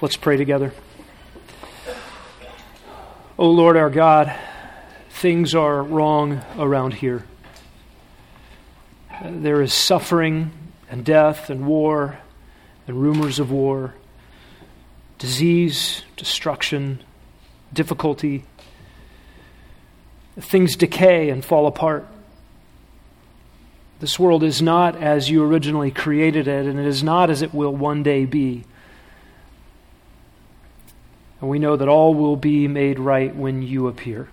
Let's pray together. Oh Lord our God, things are wrong around here. There is suffering and death and war and rumors of war, disease, destruction, difficulty. Things decay and fall apart. This world is not as you originally created it, and it is not as it will one day be. And we know that all will be made right when you appear.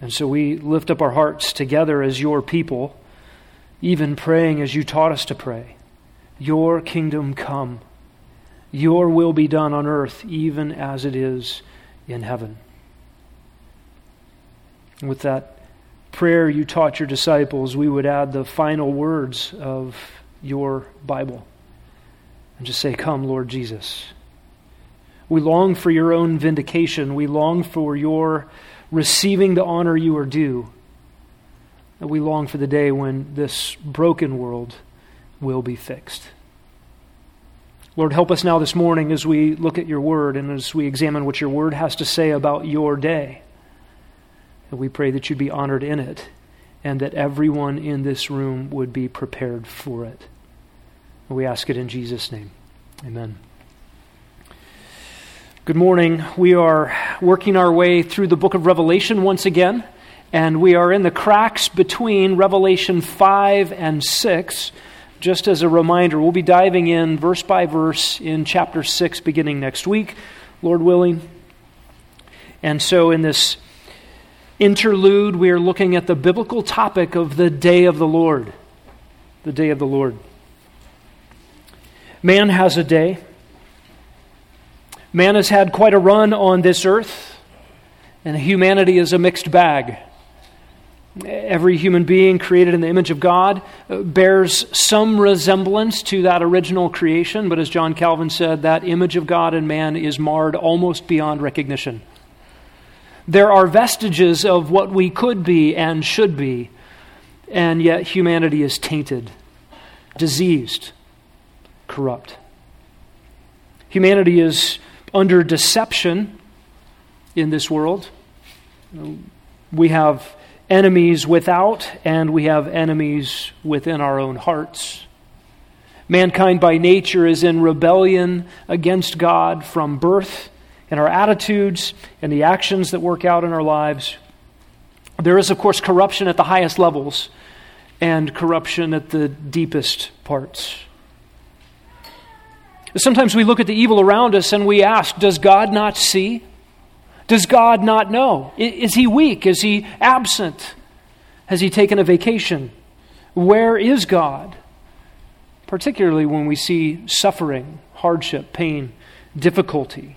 And so we lift up our hearts together as your people, even praying as you taught us to pray. Your kingdom come, your will be done on earth, even as it is in heaven. With that prayer you taught your disciples, we would add the final words of your Bible and just say, Come, Lord Jesus. We long for your own vindication. We long for your receiving the honor you are due. And we long for the day when this broken world will be fixed. Lord, help us now this morning as we look at your word and as we examine what your word has to say about your day. And we pray that you'd be honored in it and that everyone in this room would be prepared for it. We ask it in Jesus' name. Amen. Good morning. We are working our way through the book of Revelation once again, and we are in the cracks between Revelation 5 and 6. Just as a reminder, we'll be diving in verse by verse in chapter 6 beginning next week, Lord willing. And so, in this interlude, we are looking at the biblical topic of the day of the Lord. The day of the Lord. Man has a day. Man has had quite a run on this earth, and humanity is a mixed bag. Every human being created in the image of God bears some resemblance to that original creation, but as John Calvin said, that image of God in man is marred almost beyond recognition. There are vestiges of what we could be and should be, and yet humanity is tainted, diseased, corrupt. Humanity is under deception in this world. We have enemies without, and we have enemies within our own hearts. Mankind by nature is in rebellion against God from birth, and our attitudes and the actions that work out in our lives. There is, of course, corruption at the highest levels and corruption at the deepest parts. Sometimes we look at the evil around us and we ask, Does God not see? Does God not know? Is he weak? Is he absent? Has he taken a vacation? Where is God? Particularly when we see suffering, hardship, pain, difficulty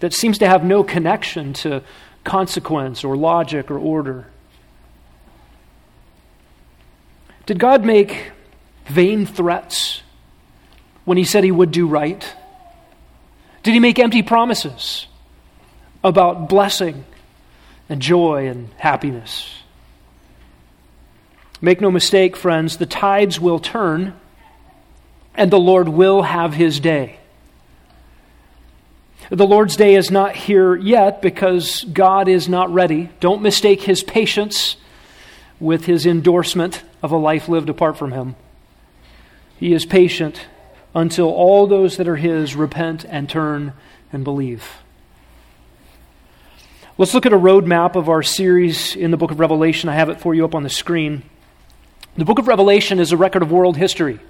that seems to have no connection to consequence or logic or order. Did God make vain threats when he said he would do right? Did he make empty promises about blessing and joy and happiness? Make no mistake, friends, the tides will turn and the Lord will have his day. The Lord's day is not here yet because God is not ready. Don't mistake his patience with his endorsement of a life lived apart from him. He is patient until all those that are his repent and turn and believe. Let's look at a roadmap of our series in the book of Revelation. I have it for you up on the screen. The book of Revelation is a record of world history,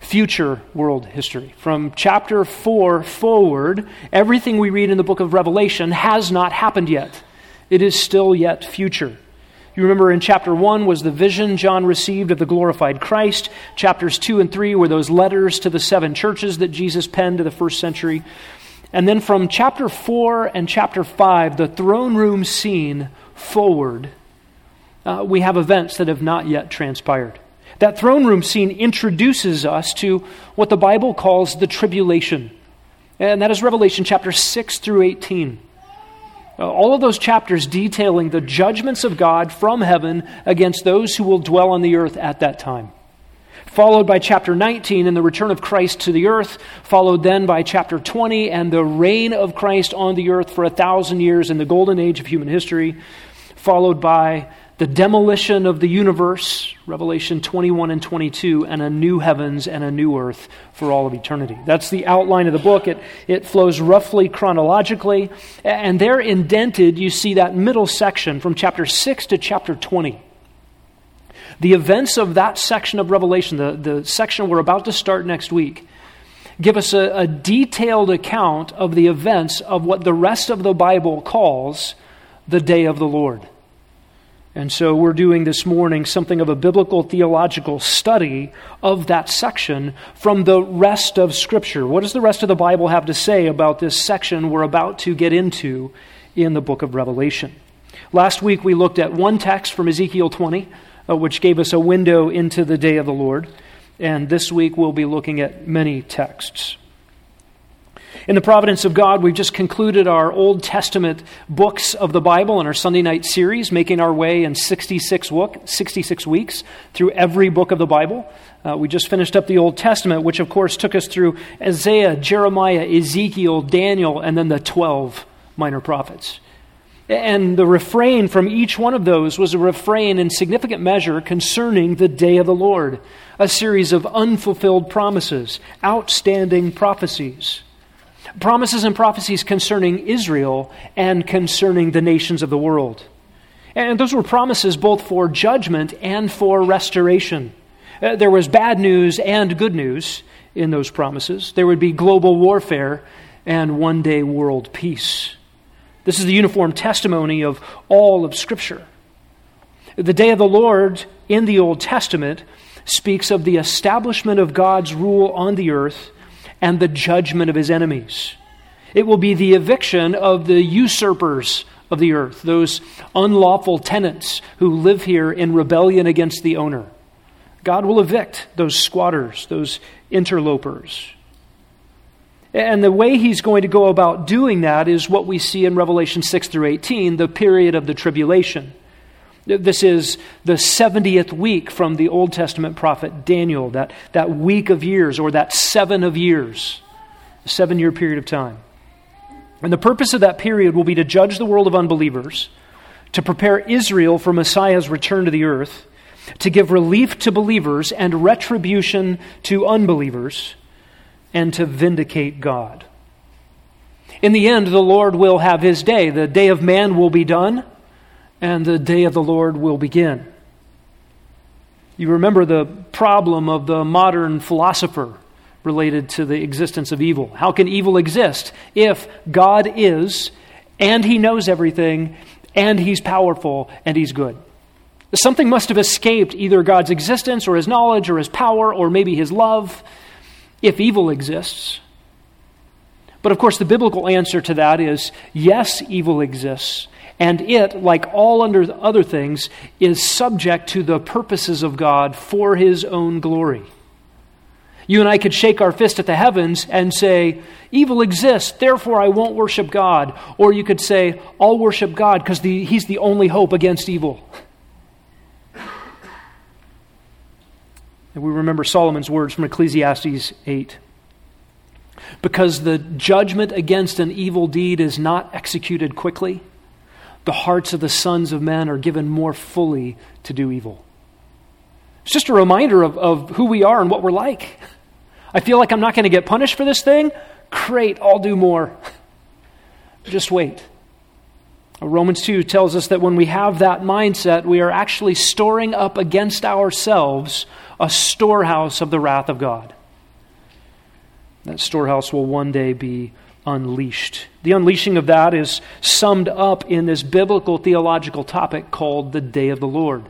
future world history. From chapter 4 forward, everything we read in the book of Revelation has not happened yet. It is still yet future. You remember in chapter 1 was the vision John received of the glorified Christ. Chapters 2 and 3 were those letters to the seven churches that Jesus penned to the first century. And then from chapter 4 and chapter 5, the throne room scene forward, uh, we have events that have not yet transpired. That throne room scene introduces us to what the Bible calls the tribulation. And that is Revelation chapter 6 through 18. Uh, all of those chapters detailing the judgments of God from heaven against those who will dwell on the earth at that time. followed by chapter 19 and the return of Christ to the earth, followed then by chapter 20 and the reign of Christ on the earth for a thousand years in the golden age of human history, followed by the demolition of the universe, Revelation 21 and 22, and a new heavens and a new earth for all of eternity. That's the outline of the book. It, it flows roughly chronologically, and there indented, you see that middle section from chapter 6 to chapter 20. The events of that section of Revelation, the, the section we're about to start next week, give us a, a detailed account of the events of what the rest of the Bible calls the day of the Lord. And so we're doing this morning something of a biblical theological study of that section from the rest of Scripture. What does the rest of the Bible have to say about this section we're about to get into in the book of Revelation? Last week we looked at one text from Ezekiel 20, uh, which gave us a window into the day of the Lord. And this week we'll be looking at many texts. In the providence of God, we've just concluded our Old Testament books of the Bible in our Sunday night series, making our way in 66, book, 66 weeks through every book of the Bible. Uh, we just finished up the Old Testament, which of course took us through Isaiah, Jeremiah, Ezekiel, Daniel, and then the 12 minor prophets. And the refrain from each one of those was a refrain in significant measure concerning the day of the Lord, a series of unfulfilled promises, outstanding prophecies promises and prophecies concerning Israel and concerning the nations of the world. And those were promises both for judgment and for restoration. Uh, there was bad news and good news in those promises. There would be global warfare and one day world peace. This is the uniform testimony of all of Scripture. The day of the Lord in the Old Testament speaks of the establishment of God's rule on the earth and the judgment of his enemies. It will be the eviction of the usurpers of the earth, those unlawful tenants who live here in rebellion against the owner. God will evict those squatters, those interlopers. And the way he's going to go about doing that is what we see in Revelation 6 through 18, the period of the tribulation. This is the 70th week from the Old Testament prophet Daniel, that, that week of years, or that seven of years, seven year period of time. And the purpose of that period will be to judge the world of unbelievers, to prepare Israel for Messiah's return to the earth, to give relief to believers and retribution to unbelievers, and to vindicate God. In the end, the Lord will have his day. The day of man will be done and the day of the Lord will begin. You remember the problem of the modern philosopher related to the existence of evil. How can evil exist if God is, and He knows everything, and He's powerful, and He's good? Something must have escaped either God's existence or His knowledge or His power or maybe His love if evil exists. But of course, the biblical answer to that is yes, evil exists, and it, like all under other things, is subject to the purposes of God for his own glory. You and I could shake our fist at the heavens and say, Evil exists, therefore I won't worship God. Or you could say, I'll worship God because he's the only hope against evil. And we remember Solomon's words from Ecclesiastes 8. Because the judgment against an evil deed is not executed quickly the hearts of the sons of men are given more fully to do evil. It's just a reminder of, of who we are and what we're like. I feel like I'm not going to get punished for this thing. Great, I'll do more. Just wait. Uh, Romans 2 tells us that when we have that mindset, we are actually storing up against ourselves a storehouse of the wrath of God. That storehouse will one day be unleashed. The unleashing of that is summed up in this biblical theological topic called the day of the Lord.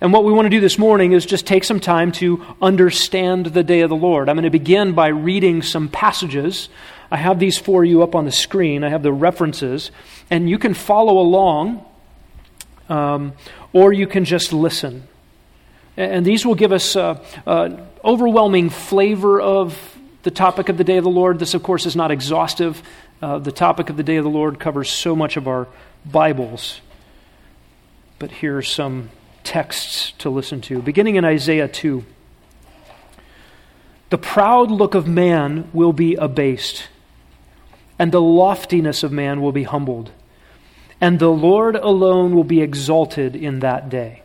And what we want to do this morning is just take some time to understand the day of the Lord. I'm going to begin by reading some passages. I have these for you up on the screen. I have the references, and you can follow along, um, or you can just listen. And these will give us an overwhelming flavor of the topic of the day of the Lord. This, of course, is not exhaustive. Uh, the topic of the day of the Lord covers so much of our Bibles. But here are some texts to listen to. Beginning in Isaiah 2. The proud look of man will be abased, and the loftiness of man will be humbled, and the Lord alone will be exalted in that day.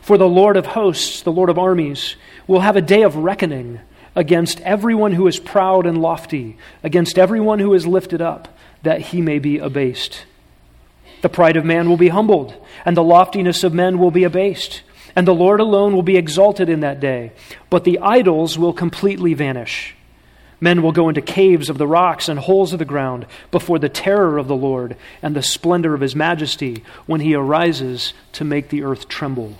For the Lord of hosts, the Lord of armies, will have a day of reckoning against everyone who is proud and lofty, against everyone who is lifted up, that he may be abased. The pride of man will be humbled, and the loftiness of men will be abased and the Lord alone will be exalted in that day. But the idols will completely vanish. Men will go into caves of the rocks and holes of the ground before the terror of the Lord and the splendor of his majesty when he arises to make the earth tremble.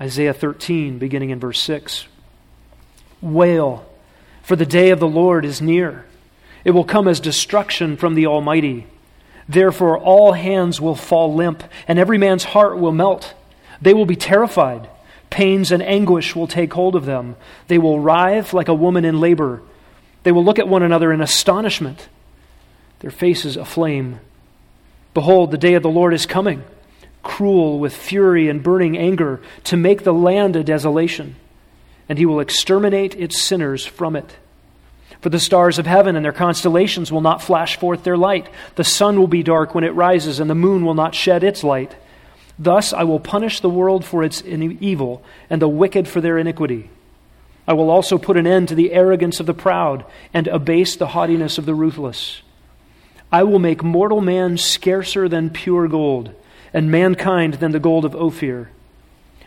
Isaiah 13, beginning in verse 6. Wail, for the day of the Lord is near. It will come as destruction from the Almighty. Therefore, all hands will fall limp, and every man's heart will melt. They will be terrified. Pains and anguish will take hold of them. They will writhe like a woman in labor. They will look at one another in astonishment, their faces aflame. Behold, the day of the Lord is coming, cruel with fury and burning anger, to make the land a desolation, and he will exterminate its sinners from it. For the stars of heaven and their constellations will not flash forth their light. The sun will be dark when it rises, and the moon will not shed its light. Thus I will punish the world for its evil, and the wicked for their iniquity. I will also put an end to the arrogance of the proud, and abase the haughtiness of the ruthless. I will make mortal man scarcer than pure gold, and mankind than the gold of Ophir.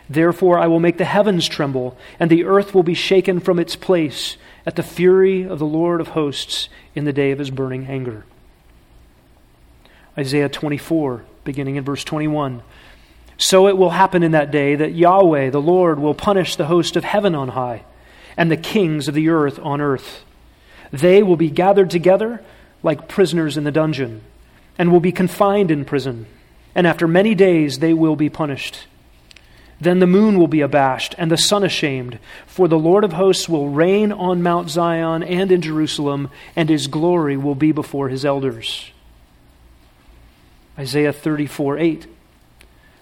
Therefore I will make the heavens tremble, and the earth will be shaken from its place at the fury of the Lord of hosts in the day of his burning anger. Isaiah 24, beginning in verse 21. So it will happen in that day that Yahweh, the Lord, will punish the host of heaven on high and the kings of the earth on earth. They will be gathered together like prisoners in the dungeon and will be confined in prison, and after many days they will be punished. Then the moon will be abashed and the sun ashamed, for the Lord of hosts will reign on Mount Zion and in Jerusalem, and his glory will be before his elders. Isaiah 34 8.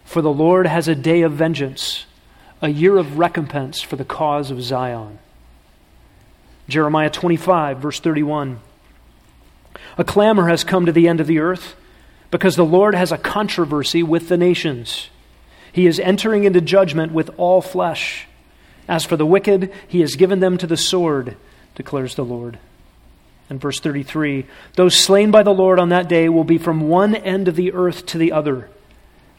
For the Lord has a day of vengeance, a year of recompense for the cause of Zion. Jeremiah 25, verse 31. A clamor has come to the end of the earth because the Lord has a controversy with the nations. He is entering into judgment with all flesh. As for the wicked, he has given them to the sword, declares the Lord. And verse 33 Those slain by the Lord on that day will be from one end of the earth to the other.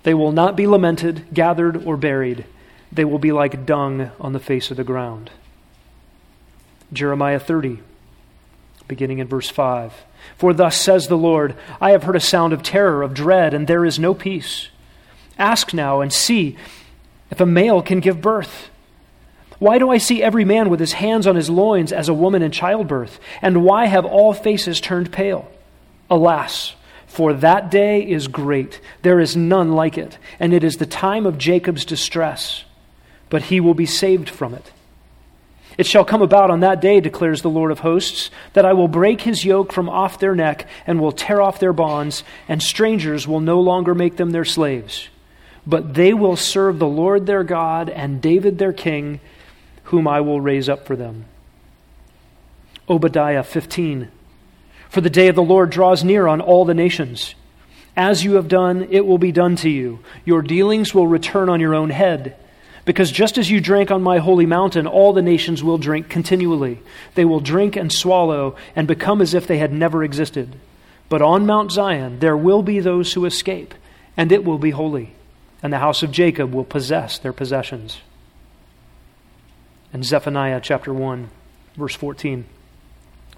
They will not be lamented, gathered, or buried. They will be like dung on the face of the ground. Jeremiah 30, beginning in verse 5. For thus says the Lord I have heard a sound of terror, of dread, and there is no peace. Ask now and see if a male can give birth. Why do I see every man with his hands on his loins as a woman in childbirth? And why have all faces turned pale? Alas, for that day is great. There is none like it, and it is the time of Jacob's distress, but he will be saved from it. It shall come about on that day, declares the Lord of hosts, that I will break his yoke from off their neck and will tear off their bonds, and strangers will no longer make them their slaves but they will serve the Lord their God and David their king, whom I will raise up for them. Obadiah 15. For the day of the Lord draws near on all the nations. As you have done, it will be done to you. Your dealings will return on your own head. Because just as you drank on my holy mountain, all the nations will drink continually. They will drink and swallow and become as if they had never existed. But on Mount Zion there will be those who escape, and it will be holy and the house of Jacob will possess their possessions. And Zephaniah chapter 1, verse 14.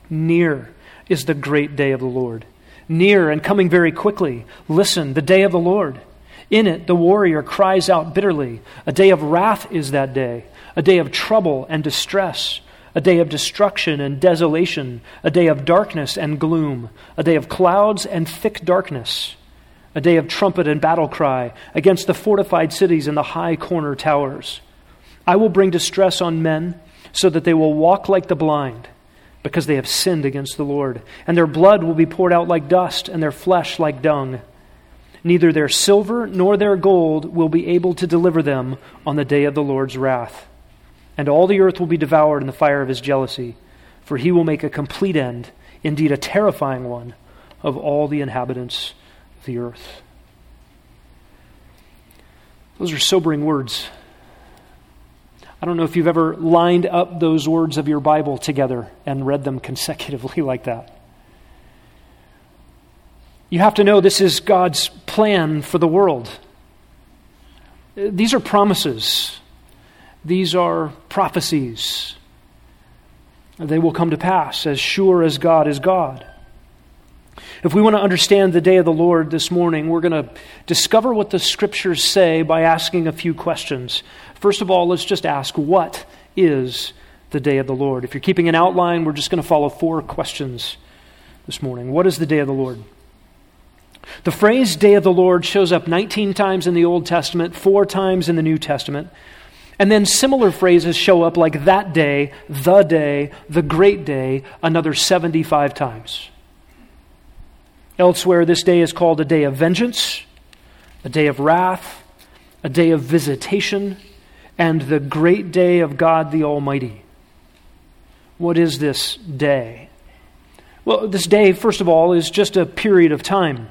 Near is the great day of the Lord. Near and coming very quickly. Listen, the day of the Lord. In it, the warrior cries out bitterly. A day of wrath is that day, a day of trouble and distress, a day of destruction and desolation, a day of darkness and gloom, a day of clouds and thick darkness a day of trumpet and battle cry against the fortified cities and the high corner towers. I will bring distress on men so that they will walk like the blind because they have sinned against the Lord, and their blood will be poured out like dust and their flesh like dung. Neither their silver nor their gold will be able to deliver them on the day of the Lord's wrath. and all the earth will be devoured in the fire of his jealousy, for he will make a complete end, indeed a terrifying one, of all the inhabitants of the earth. Those are sobering words. I don't know if you've ever lined up those words of your Bible together and read them consecutively like that. You have to know this is God's plan for the world. These are promises, these are prophecies. They will come to pass as sure as God is God. If we want to understand the day of the Lord this morning, we're going to discover what the scriptures say by asking a few questions. First of all, let's just ask, what is the day of the Lord? If you're keeping an outline, we're just going to follow four questions this morning. What is the day of the Lord? The phrase day of the Lord shows up 19 times in the Old Testament, four times in the New Testament. And then similar phrases show up like that day, the day, the great day, another 75 times. Elsewhere, this day is called a day of vengeance, a day of wrath, a day of visitation, and the great day of God the Almighty. What is this day? Well, this day, first of all, is just a period of time.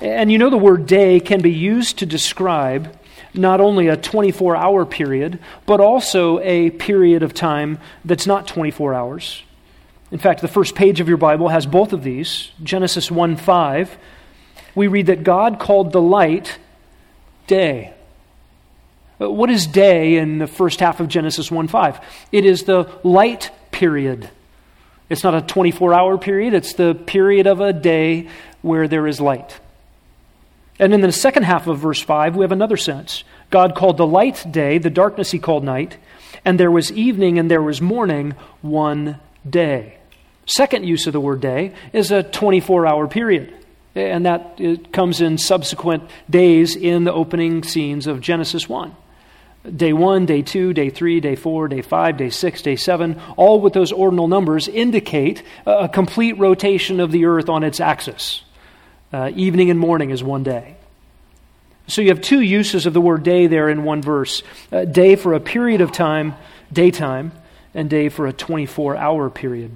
And you know, the word day can be used to describe not only a 24 hour period, but also a period of time that's not 24 hours. In fact, the first page of your Bible has both of these. Genesis 1 5. We read that God called the light day. Uh, what is day in the first half of Genesis 1 5? It is the light period. It's not a 24 hour period, it's the period of a day where there is light. And in the second half of verse 5, we have another sense. God called the light day, the darkness he called night, and there was evening and there was morning one day. Second use of the word day is a 24 hour period. And that comes in subsequent days in the opening scenes of Genesis 1. Day 1, day 2, day 3, day 4, day 5, day 6, day 7, all with those ordinal numbers indicate a complete rotation of the earth on its axis. Uh, evening and morning is one day. So you have two uses of the word day there in one verse uh, day for a period of time, daytime, and day for a 24 hour period.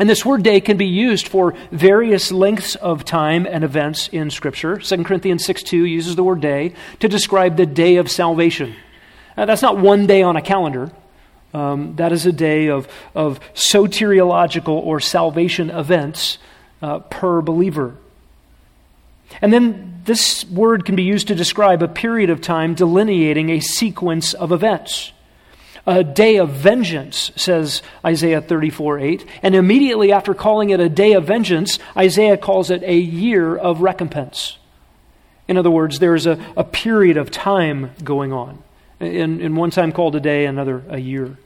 And this word day can be used for various lengths of time and events in Scripture. 2 Corinthians 6 2 uses the word day to describe the day of salvation. Now, that's not one day on a calendar. Um, that is a day of, of soteriological or salvation events uh, per believer. And then this word can be used to describe a period of time delineating a sequence of events. A day of vengeance, says Isaiah 34 8. And immediately after calling it a day of vengeance, Isaiah calls it a year of recompense. In other words, there is a, a period of time going on. In, in one time called a day, another a year.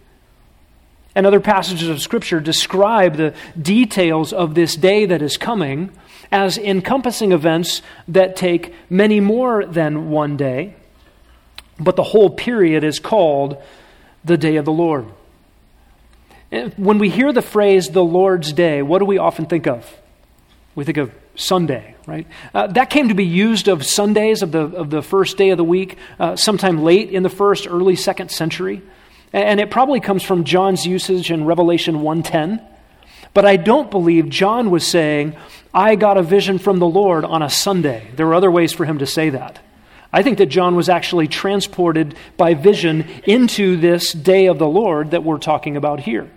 And other passages of Scripture describe the details of this day that is coming as encompassing events that take many more than one day, but the whole period is called the day of the Lord. When we hear the phrase the Lord's day, what do we often think of? We think of Sunday, right? Uh, that came to be used of Sundays of the, of the first day of the week, uh, sometime late in the first, early second century. And it probably comes from John's usage in Revelation 110. But I don't believe John was saying, I got a vision from the Lord on a Sunday. There are other ways for him to say that. I think that John was actually transported by vision into this day of the Lord that we're talking about here.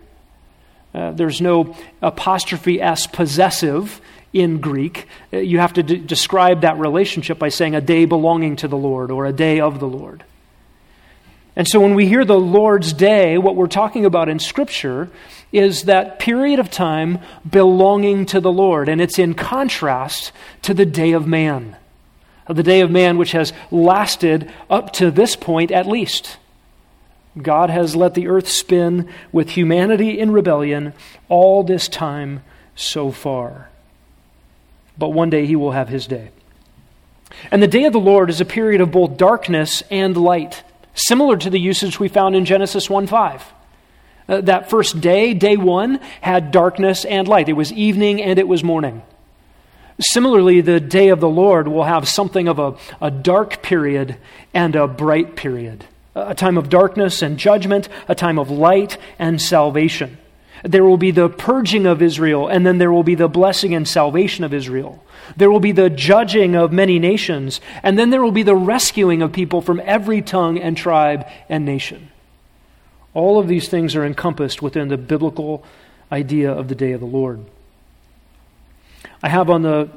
Uh, there's no apostrophe s possessive in Greek. Uh, you have to d- describe that relationship by saying a day belonging to the Lord or a day of the Lord. And so when we hear the Lord's day, what we're talking about in Scripture is that period of time belonging to the Lord. And it's in contrast to the day of man, the day of man which has lasted up to this point at least. God has let the earth spin with humanity in rebellion all this time so far. But one day he will have his day. And the day of the Lord is a period of both darkness and light similar to the usage we found in Genesis 1 5. Uh, that first day, day one, had darkness and light. It was evening and it was morning. Similarly, the day of the Lord will have something of a, a dark period and a bright period, a time of darkness and judgment, a time of light and salvation. There will be the purging of Israel, and then there will be the blessing and salvation of Israel. There will be the judging of many nations, and then there will be the rescuing of people from every tongue and tribe and nation. All of these things are encompassed within the biblical idea of the day of the Lord. I have on the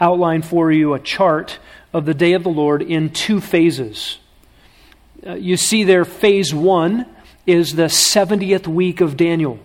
outline for you a chart of the day of the Lord in two phases. Uh, you see there, phase one is the 70th week of Daniel.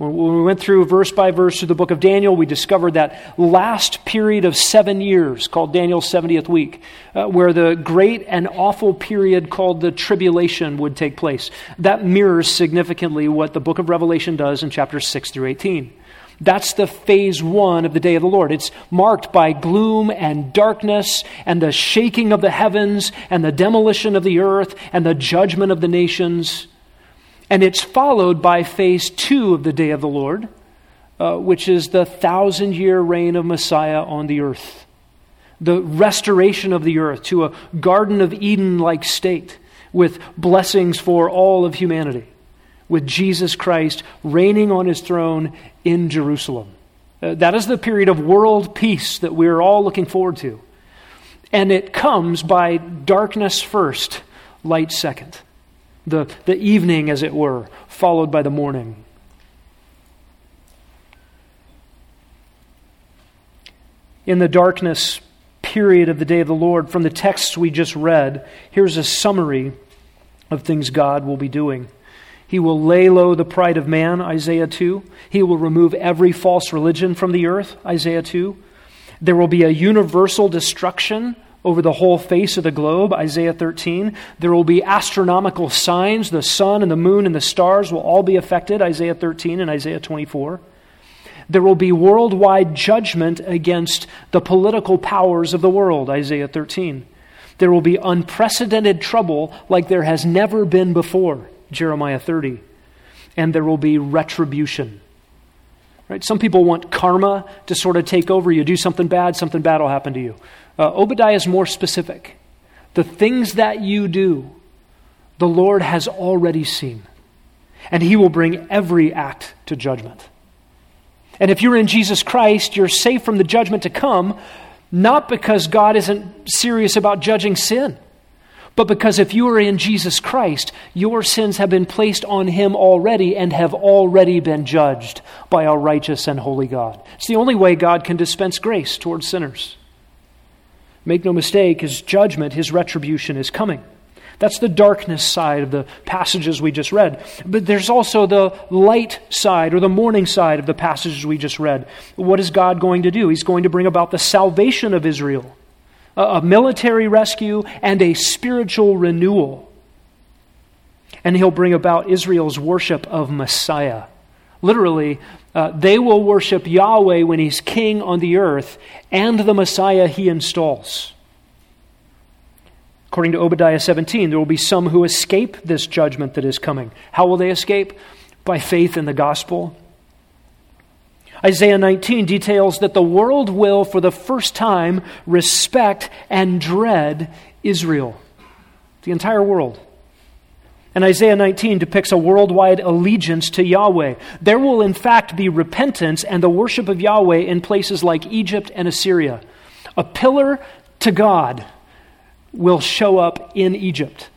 When we went through verse by verse through the book of Daniel, we discovered that last period of seven years called Daniel's 70th week, uh, where the great and awful period called the tribulation would take place. That mirrors significantly what the book of Revelation does in chapters 6 through 18. That's the phase one of the day of the Lord. It's marked by gloom and darkness and the shaking of the heavens and the demolition of the earth and the judgment of the nations. And it's followed by phase two of the day of the Lord, uh, which is the thousand year reign of Messiah on the earth. The restoration of the earth to a Garden of Eden like state with blessings for all of humanity, with Jesus Christ reigning on his throne in Jerusalem. Uh, that is the period of world peace that we're all looking forward to. And it comes by darkness first, light second the, the evening, as it were, followed by the morning. In the darkness period of the day of the Lord, from the texts we just read, here's a summary of things God will be doing. He will lay low the pride of man, Isaiah 2. He will remove every false religion from the earth, Isaiah 2. There will be a universal destruction over the whole face of the globe, Isaiah 13. There will be astronomical signs. The sun and the moon and the stars will all be affected, Isaiah 13 and Isaiah 24. There will be worldwide judgment against the political powers of the world, Isaiah 13. There will be unprecedented trouble like there has never been before, Jeremiah 30. And there will be retribution. Right? Some people want karma to sort of take over. You do something bad, something bad will happen to you. Uh, Obadiah is more specific. The things that you do, the Lord has already seen, and He will bring every act to judgment. And if you're in Jesus Christ, you're safe from the judgment to come, not because God isn't serious about judging sin, but because if you are in Jesus Christ, your sins have been placed on Him already and have already been judged by our righteous and holy God. It's the only way God can dispense grace towards sinners. Make no mistake, his judgment, his retribution is coming. That's the darkness side of the passages we just read. But there's also the light side or the morning side of the passages we just read. What is God going to do? He's going to bring about the salvation of Israel, a military rescue, and a spiritual renewal. And he'll bring about Israel's worship of Messiah. Literally, uh, they will worship Yahweh when He's king on the earth and the Messiah He installs. According to Obadiah 17, there will be some who escape this judgment that is coming. How will they escape? By faith in the gospel. Isaiah 19 details that the world will, for the first time, respect and dread Israel. The entire world. And Isaiah 19 depicts a worldwide allegiance to Yahweh. There will, in fact, be repentance and the worship of Yahweh in places like Egypt and Assyria. A pillar to God will show up in Egypt.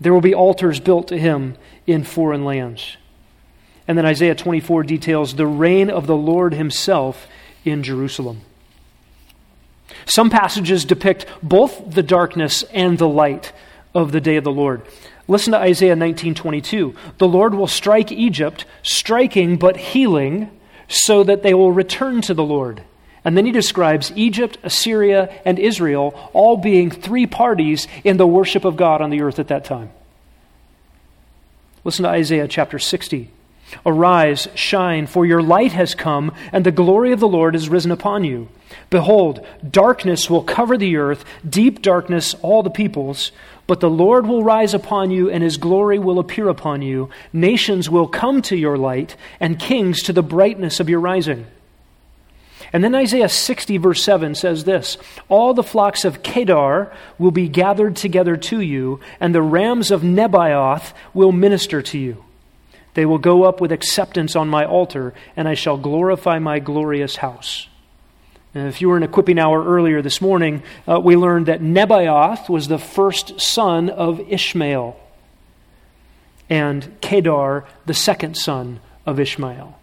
There will be altars built to him in foreign lands. And then Isaiah 24 details the reign of the Lord himself in Jerusalem. Some passages depict both the darkness and the light of the day of the Lord. Listen to Isaiah 19:22. The Lord will strike Egypt, striking but healing, so that they will return to the Lord. And then he describes Egypt, Assyria, and Israel all being three parties in the worship of God on the earth at that time. Listen to Isaiah chapter 60. Arise, shine, for your light has come, and the glory of the Lord is risen upon you. Behold, darkness will cover the earth, deep darkness all the peoples. But the Lord will rise upon you, and his glory will appear upon you. Nations will come to your light, and kings to the brightness of your rising. And then Isaiah 60, verse 7 says this All the flocks of Kedar will be gathered together to you, and the rams of Nebaioth will minister to you. They will go up with acceptance on my altar, and I shall glorify my glorious house. And if you were in equipping hour earlier this morning, uh, we learned that Nebaioth was the first son of Ishmael, and Kedar, the second son of Ishmael.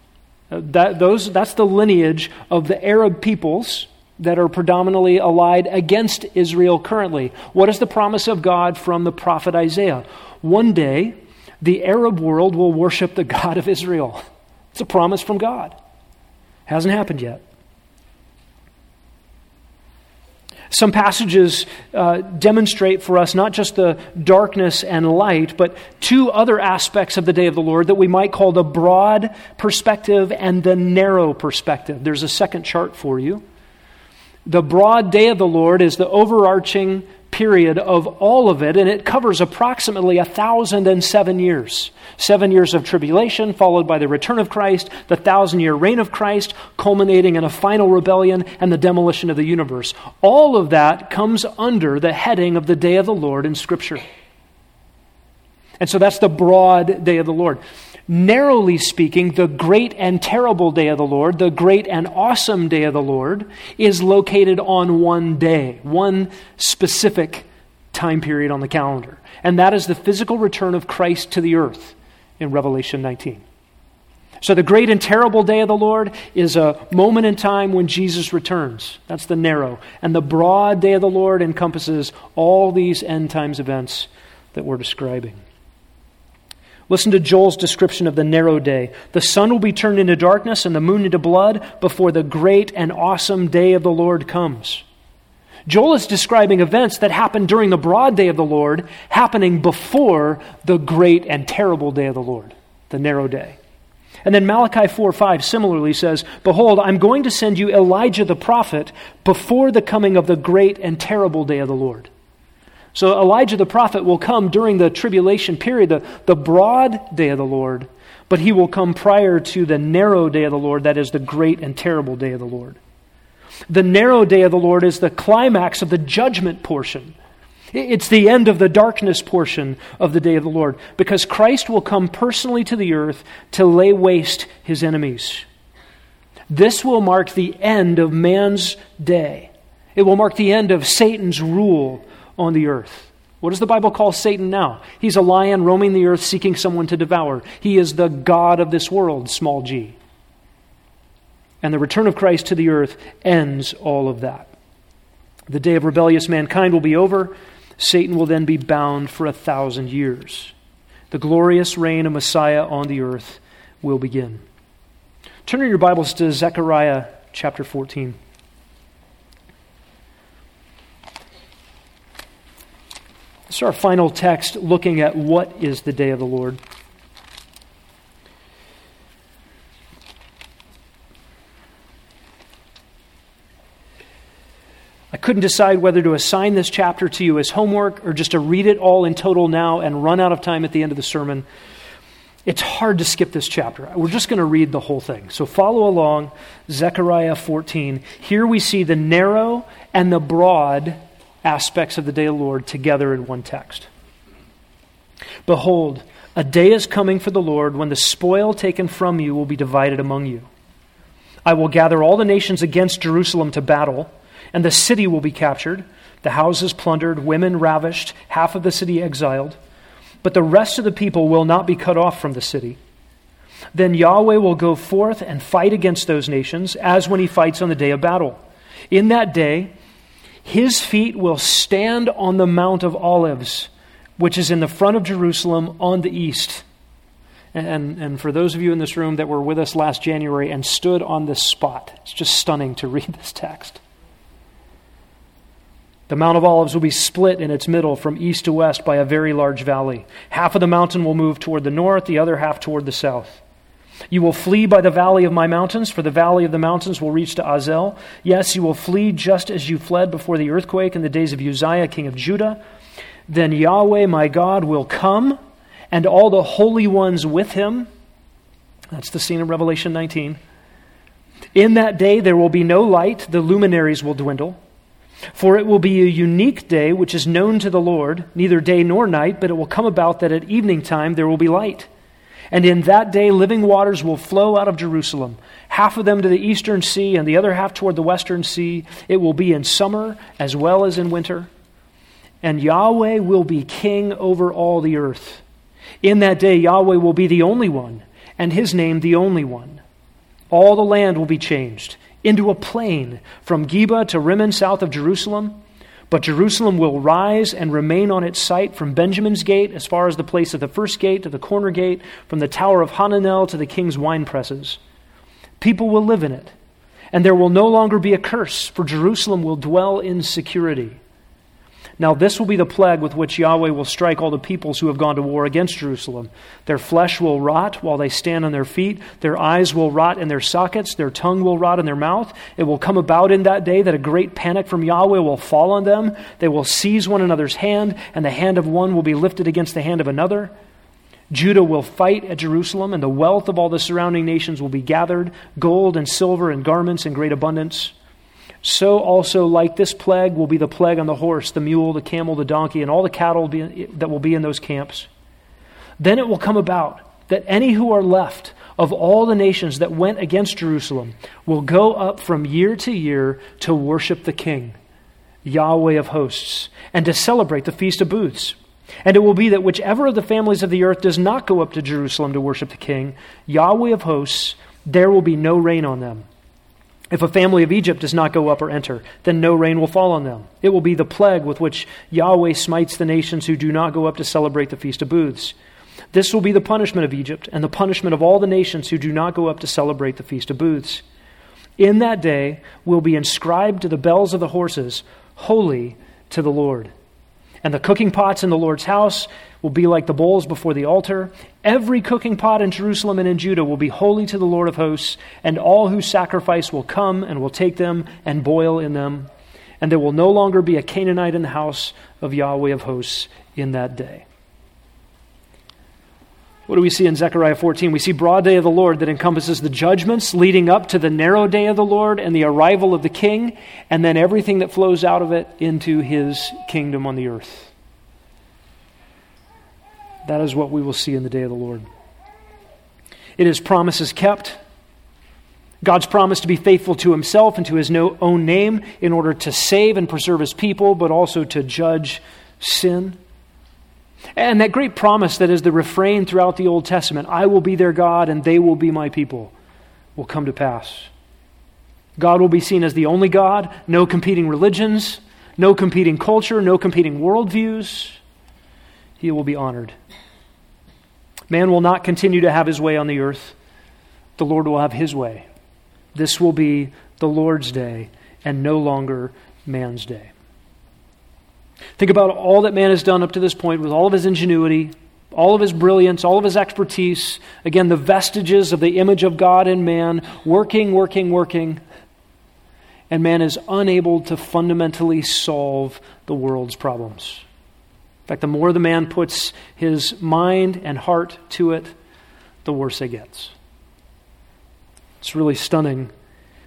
Uh, that, those, that's the lineage of the Arab peoples that are predominantly allied against Israel currently. What is the promise of God from the prophet Isaiah? One day, the Arab world will worship the God of Israel. It's a promise from God. Hasn't happened yet. Some passages uh, demonstrate for us not just the darkness and light, but two other aspects of the day of the Lord that we might call the broad perspective and the narrow perspective. There's a second chart for you. The broad day of the Lord is the overarching period of all of it, and it covers approximately a thousand and seven years. Seven years of tribulation, followed by the return of Christ, the thousand year reign of Christ, culminating in a final rebellion and the demolition of the universe. All of that comes under the heading of the day of the Lord in Scripture. And so that's the broad day of the Lord. Narrowly speaking, the great and terrible day of the Lord, the great and awesome day of the Lord, is located on one day, one specific time period on the calendar. And that is the physical return of Christ to the earth in Revelation 19. So, the great and terrible day of the Lord is a moment in time when Jesus returns. That's the narrow. And the broad day of the Lord encompasses all these end times events that we're describing. Listen to Joel's description of the narrow day. The sun will be turned into darkness and the moon into blood before the great and awesome day of the Lord comes. Joel is describing events that happened during the broad day of the Lord, happening before the great and terrible day of the Lord, the narrow day. And then Malachi 4 5 similarly says, Behold, I'm going to send you Elijah the prophet before the coming of the great and terrible day of the Lord. So Elijah the prophet will come during the tribulation period, the, the broad day of the Lord, but he will come prior to the narrow day of the Lord, that is the great and terrible day of the Lord. The narrow day of the Lord is the climax of the judgment portion. It's the end of the darkness portion of the day of the Lord, because Christ will come personally to the earth to lay waste his enemies. This will mark the end of man's day. It will mark the end of Satan's rule on the earth. What does the Bible call Satan now? He's a lion roaming the earth seeking someone to devour. He is the God of this world, small g. And the return of Christ to the earth ends all of that. The day of rebellious mankind will be over. Satan will then be bound for a thousand years. The glorious reign of Messiah on the earth will begin. Turn in your Bibles to Zechariah chapter 14. This is our final text looking at what is the day of the Lord. I couldn't decide whether to assign this chapter to you as homework or just to read it all in total now and run out of time at the end of the sermon. It's hard to skip this chapter. We're just going to read the whole thing. So follow along, Zechariah 14. Here we see the narrow and the broad aspects of the day of the Lord together in one text. Behold, a day is coming for the Lord when the spoil taken from you will be divided among you. I will gather all the nations against Jerusalem to battle, and the city will be captured, the houses plundered, women ravished, half of the city exiled. But the rest of the people will not be cut off from the city. Then Yahweh will go forth and fight against those nations, as when he fights on the day of battle. In that day, his feet will stand on the Mount of Olives, which is in the front of Jerusalem on the east. And, and for those of you in this room that were with us last January and stood on this spot, it's just stunning to read this text. The Mount of Olives will be split in its middle from east to west by a very large valley. Half of the mountain will move toward the north, the other half toward the south. You will flee by the valley of my mountains, for the valley of the mountains will reach to Azel. Yes, you will flee just as you fled before the earthquake in the days of Uzziah, king of Judah. Then Yahweh my God will come, and all the holy ones with him. That's the scene in Revelation 19. In that day there will be no light, the luminaries will dwindle. For it will be a unique day which is known to the Lord, neither day nor night, but it will come about that at evening time there will be light. And in that day living waters will flow out of Jerusalem, half of them to the eastern sea, and the other half toward the western sea. It will be in summer as well as in winter. And Yahweh will be king over all the earth. In that day, Yahweh will be the only one, and his name the only one. All the land will be changed into a plain from Geba to Rimmon south of Jerusalem. But Jerusalem will rise and remain on its site from Benjamin's gate as far as the place of the first gate to the corner gate, from the tower of Hananel to the king's wine presses. People will live in it, and there will no longer be a curse, for Jerusalem will dwell in security. Now, this will be the plague with which Yahweh will strike all the peoples who have gone to war against Jerusalem. Their flesh will rot while they stand on their feet. Their eyes will rot in their sockets. Their tongue will rot in their mouth. It will come about in that day that a great panic from Yahweh will fall on them. They will seize one another's hand, and the hand of one will be lifted against the hand of another. Judah will fight at Jerusalem, and the wealth of all the surrounding nations will be gathered gold and silver and garments in great abundance. So also, like this plague, will be the plague on the horse, the mule, the camel, the donkey, and all the cattle that will be in those camps. Then it will come about that any who are left of all the nations that went against Jerusalem will go up from year to year to worship the King, Yahweh of hosts, and to celebrate the Feast of Booths. And it will be that whichever of the families of the earth does not go up to Jerusalem to worship the King, Yahweh of hosts, there will be no rain on them. If a family of Egypt does not go up or enter, then no rain will fall on them. It will be the plague with which Yahweh smites the nations who do not go up to celebrate the Feast of Booths. This will be the punishment of Egypt and the punishment of all the nations who do not go up to celebrate the Feast of Booths. In that day will be inscribed to the bells of the horses, Holy to the Lord. And the cooking pots in the Lord's house will be like the bowls before the altar. Every cooking pot in Jerusalem and in Judah will be holy to the Lord of hosts, and all who sacrifice will come and will take them and boil in them. And there will no longer be a Canaanite in the house of Yahweh of hosts in that day. What do we see in Zechariah 14? We see broad day of the Lord that encompasses the judgments leading up to the narrow day of the Lord and the arrival of the king, and then everything that flows out of it into his kingdom on the earth. That is what we will see in the day of the Lord. It is promises kept. God's promise to be faithful to himself and to his own name in order to save and preserve his people, but also to judge sin. And that great promise that is the refrain throughout the Old Testament I will be their God and they will be my people will come to pass. God will be seen as the only God, no competing religions, no competing culture, no competing worldviews. He will be honored. Man will not continue to have his way on the earth. The Lord will have his way. This will be the Lord's day and no longer man's day. Think about all that man has done up to this point with all of his ingenuity, all of his brilliance, all of his expertise. Again, the vestiges of the image of God in man, working, working, working. And man is unable to fundamentally solve the world's problems. In fact, the more the man puts his mind and heart to it, the worse it gets. It's really stunning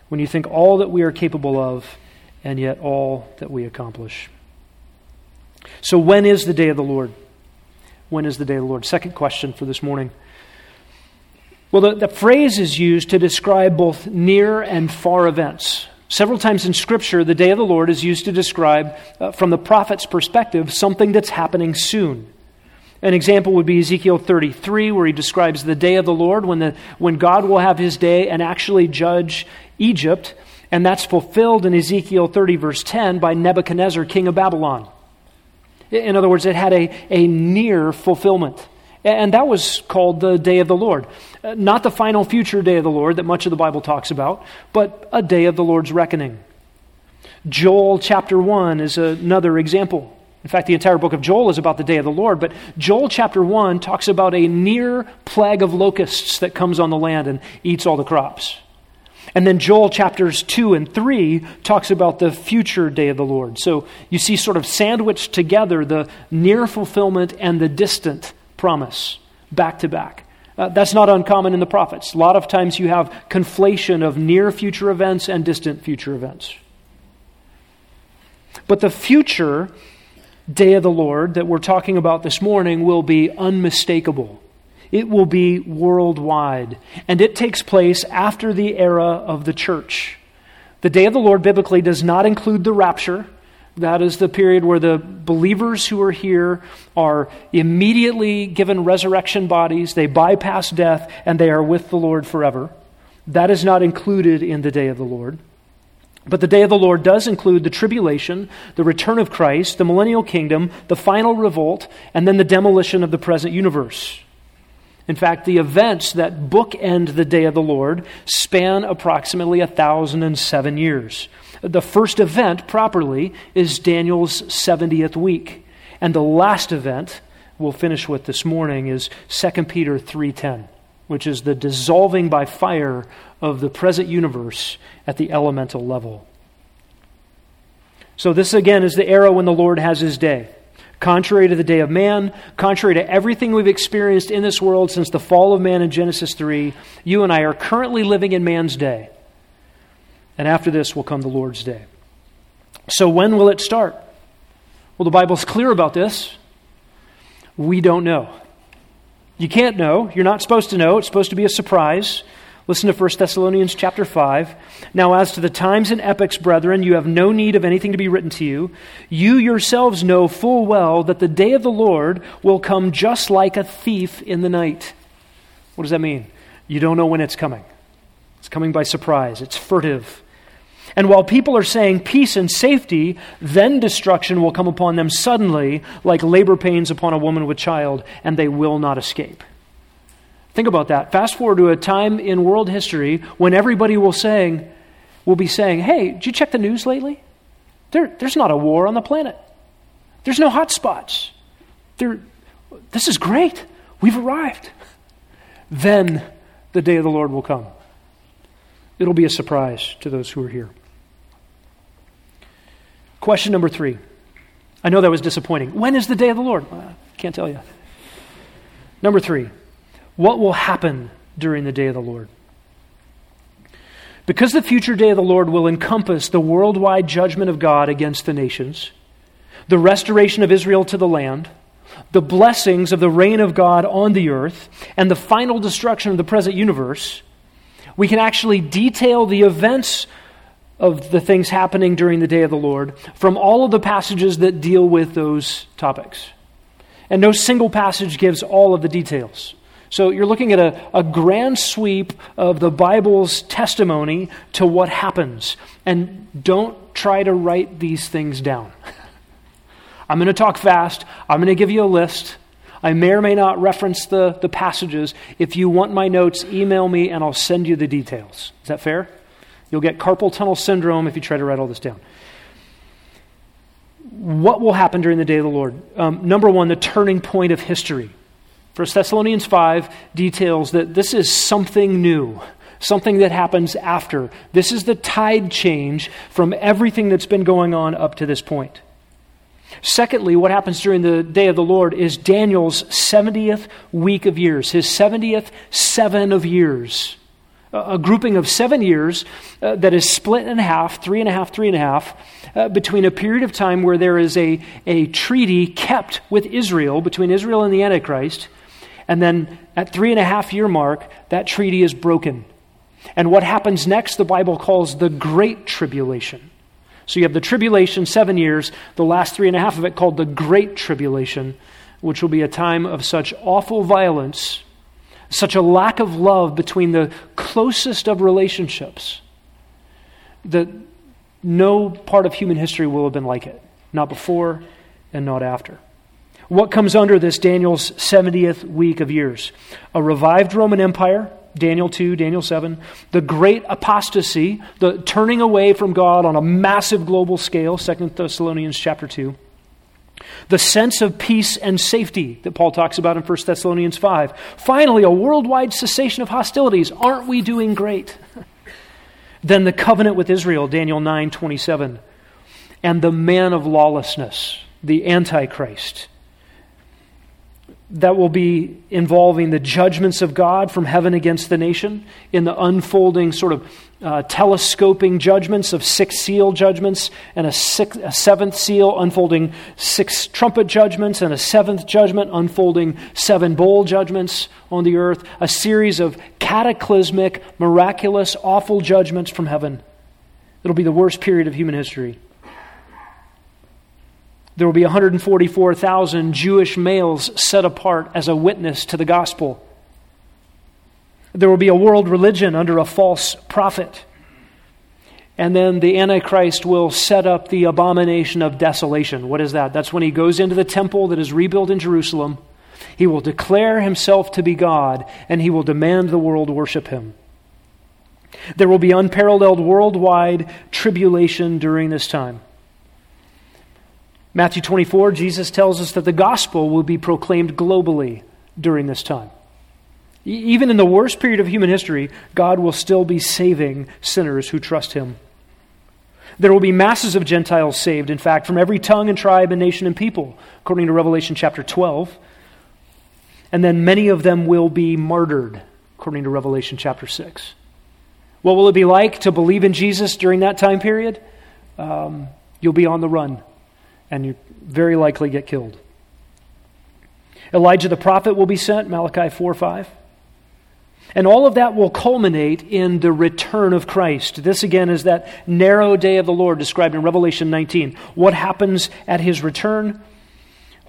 when you think all that we are capable of and yet all that we accomplish. So, when is the day of the Lord? When is the day of the Lord? Second question for this morning. Well, the, the phrase is used to describe both near and far events. Several times in Scripture, the day of the Lord is used to describe, uh, from the prophet's perspective, something that's happening soon. An example would be Ezekiel 33, where he describes the day of the Lord, when, the, when God will have his day and actually judge Egypt. And that's fulfilled in Ezekiel 30, verse 10, by Nebuchadnezzar, king of Babylon. In other words, it had a, a near fulfillment. And that was called the day of the Lord. Uh, not the final future day of the Lord that much of the Bible talks about, but a day of the Lord's reckoning. Joel chapter 1 is another example. In fact, the entire book of Joel is about the day of the Lord, but Joel chapter 1 talks about a near plague of locusts that comes on the land and eats all the crops. And then Joel chapters 2 and 3 talks about the future day of the Lord. So you see, sort of sandwiched together, the near fulfillment and the distant promise back to back. Uh, that's not uncommon in the prophets. A lot of times you have conflation of near future events and distant future events. But the future day of the Lord that we're talking about this morning will be unmistakable. It will be worldwide. And it takes place after the era of the church. The day of the Lord biblically does not include the rapture. That is the period where the believers who are here are immediately given resurrection bodies, they bypass death, and they are with the Lord forever. That is not included in the day of the Lord. But the day of the Lord does include the tribulation, the return of Christ, the millennial kingdom, the final revolt, and then the demolition of the present universe. In fact, the events that bookend the day of the Lord span approximately 1,007 years. The first event, properly, is Daniel's 70th week. And the last event we'll finish with this morning is 2 Peter 3:10, which is the dissolving by fire of the present universe at the elemental level. So, this again is the era when the Lord has his day. Contrary to the day of man, contrary to everything we've experienced in this world since the fall of man in Genesis 3, you and I are currently living in man's day. And after this will come the Lord's day. So, when will it start? Well, the Bible's clear about this. We don't know. You can't know. You're not supposed to know. It's supposed to be a surprise. Listen to 1 Thessalonians chapter 5. Now, as to the times and epochs, brethren, you have no need of anything to be written to you. You yourselves know full well that the day of the Lord will come just like a thief in the night. What does that mean? You don't know when it's coming. It's coming by surprise, it's furtive. And while people are saying peace and safety, then destruction will come upon them suddenly, like labor pains upon a woman with child, and they will not escape. Think about that. Fast forward to a time in world history when everybody will saying will be saying, "Hey, did you check the news lately? There, there's not a war on the planet. There's no hot spots. There, this is great. We've arrived." Then the day of the Lord will come. It'll be a surprise to those who are here. Question number three. I know that was disappointing. When is the day of the Lord? I can't tell you. Number three what will happen during the day of the Lord. Because the future day of the Lord will encompass the worldwide judgment of God against the nations, the restoration of Israel to the land, the blessings of the reign of God on the earth, and the final destruction of the present universe, we can actually detail the events of the things happening during the day of the Lord from all of the passages that deal with those topics. And no single passage gives all of the details. So you're looking at a, a grand sweep of the Bible's testimony to what happens. And don't try to write these things down. I'm going to talk fast. I'm going to give you a list. I may or may not reference the, the passages. If you want my notes, email me and I'll send you the details. Is that fair? You'll get carpal tunnel syndrome if you try to write all this down. What will happen during the day of the Lord? Um, number one, the turning point of history. 1 Thessalonians 5 details that this is something new, something that happens after. This is the tide change from everything that's been going on up to this point. Secondly, what happens during the day of the Lord is Daniel's 70th week of years, his 70th seven of years. A grouping of seven years uh, that is split in half, three and a half, three and a half, uh, between a period of time where there is a, a treaty kept with Israel, between Israel and the Antichrist, and then at three and a half year mark, that treaty is broken. And what happens next, the Bible calls the Great Tribulation. So you have the tribulation, seven years, the last three and a half of it called the Great Tribulation, which will be a time of such awful violence, such a lack of love between the closest of relationships, that no part of human history will have been like it. Not before and not after. What comes under this Daniel's 70th week of years? A revived Roman Empire, Daniel 2, Daniel 7, the great apostasy, the turning away from God on a massive global scale, 2 Thessalonians chapter 2. The sense of peace and safety that Paul talks about in 1 Thessalonians 5. Finally, a worldwide cessation of hostilities. Aren't we doing great? then the covenant with Israel, Daniel 9, 27. And the man of lawlessness, the Antichrist, that will be involving the judgments of God from heaven against the nation in the unfolding sort of uh, telescoping judgments of six seal judgments and a, six, a seventh seal unfolding six trumpet judgments and a seventh judgment unfolding seven bowl judgments on the earth, a series of cataclysmic, miraculous, awful judgments from heaven. It'll be the worst period of human history. There will be 144,000 Jewish males set apart as a witness to the gospel. There will be a world religion under a false prophet. And then the Antichrist will set up the abomination of desolation. What is that? That's when he goes into the temple that is rebuilt in Jerusalem. He will declare himself to be God, and he will demand the world worship him. There will be unparalleled worldwide tribulation during this time. Matthew 24, Jesus tells us that the gospel will be proclaimed globally during this time. Even in the worst period of human history, God will still be saving sinners who trust Him. There will be masses of Gentiles saved, in fact, from every tongue and tribe and nation and people, according to Revelation chapter 12. And then many of them will be martyred, according to Revelation chapter 6. What will it be like to believe in Jesus during that time period? Um, you'll be on the run and you very likely get killed. Elijah the prophet will be sent, Malachi 4 5. And all of that will culminate in the return of Christ. This again is that narrow day of the Lord described in Revelation 19. What happens at his return?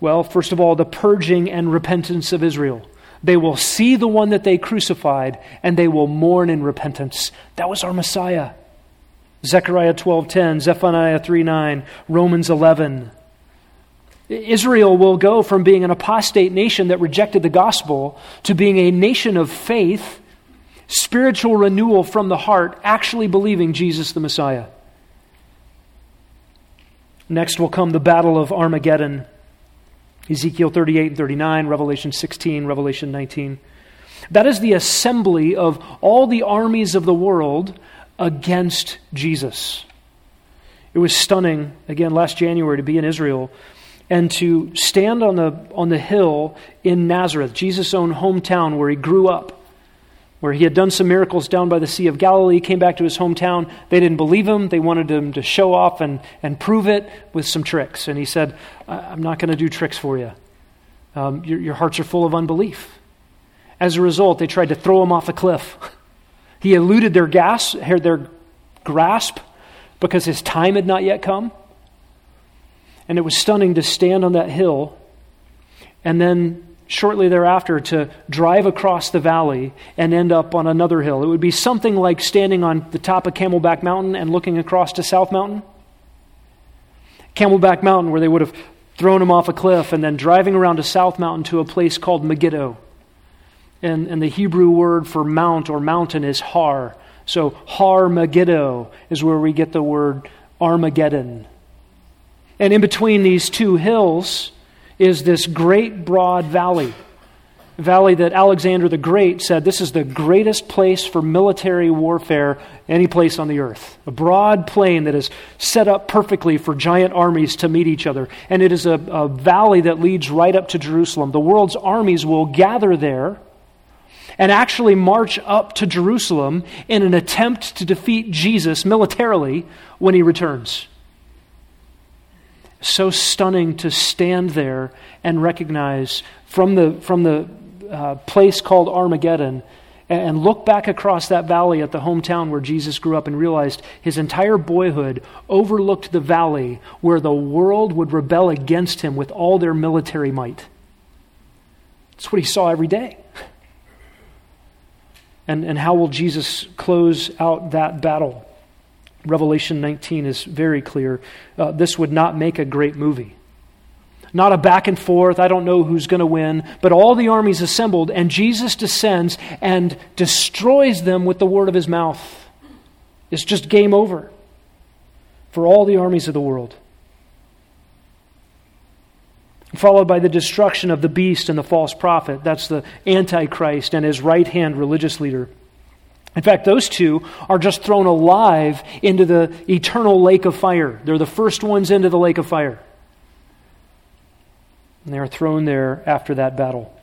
Well, first of all, the purging and repentance of Israel. They will see the one that they crucified and they will mourn in repentance. That was our Messiah. Zechariah 12:10, Zephaniah 3:9, Romans 11. Israel will go from being an apostate nation that rejected the gospel to being a nation of faith, spiritual renewal from the heart, actually believing Jesus the Messiah. Next will come the battle of Armageddon. Ezekiel 38 and 39, Revelation 16, Revelation 19. That is the assembly of all the armies of the world against Jesus. It was stunning, again, last January to be in Israel and to stand on the, on the hill in Nazareth, Jesus' own hometown where he grew up, where he had done some miracles down by the Sea of Galilee, came back to his hometown. They didn't believe him. They wanted him to show off and, and prove it with some tricks. And he said, I'm not going to do tricks for you. Um, your, your hearts are full of unbelief. As a result, they tried to throw him off a cliff. He eluded their, gas, their grasp because his time had not yet come. And it was stunning to stand on that hill and then shortly thereafter to drive across the valley and end up on another hill. It would be something like standing on the top of Camelback Mountain and looking across to South Mountain. Camelback Mountain, where they would have thrown him off a cliff, and then driving around to South Mountain to a place called Megiddo. And, and the Hebrew word for mount or mountain is har. So Har Megiddo is where we get the word Armageddon. And in between these two hills is this great broad valley. Valley that Alexander the Great said this is the greatest place for military warfare any place on the earth. A broad plain that is set up perfectly for giant armies to meet each other. And it is a, a valley that leads right up to Jerusalem. The world's armies will gather there and actually march up to Jerusalem in an attempt to defeat Jesus militarily when he returns so stunning to stand there and recognize from the, from the uh, place called Armageddon and look back across that valley at the hometown where Jesus grew up and realized his entire boyhood overlooked the valley where the world would rebel against him with all their military might. That's what he saw every day. And, and how will Jesus close out that battle? Revelation 19 is very clear. Uh, this would not make a great movie. Not a back and forth, I don't know who's going to win, but all the armies assembled, and Jesus descends and destroys them with the word of his mouth. It's just game over for all the armies of the world. Followed by the destruction of the beast and the false prophet. That's the Antichrist and his right hand religious leader. In fact, those two are just thrown alive into the eternal lake of fire. They're the first ones into the lake of fire. And they are thrown there after that battle.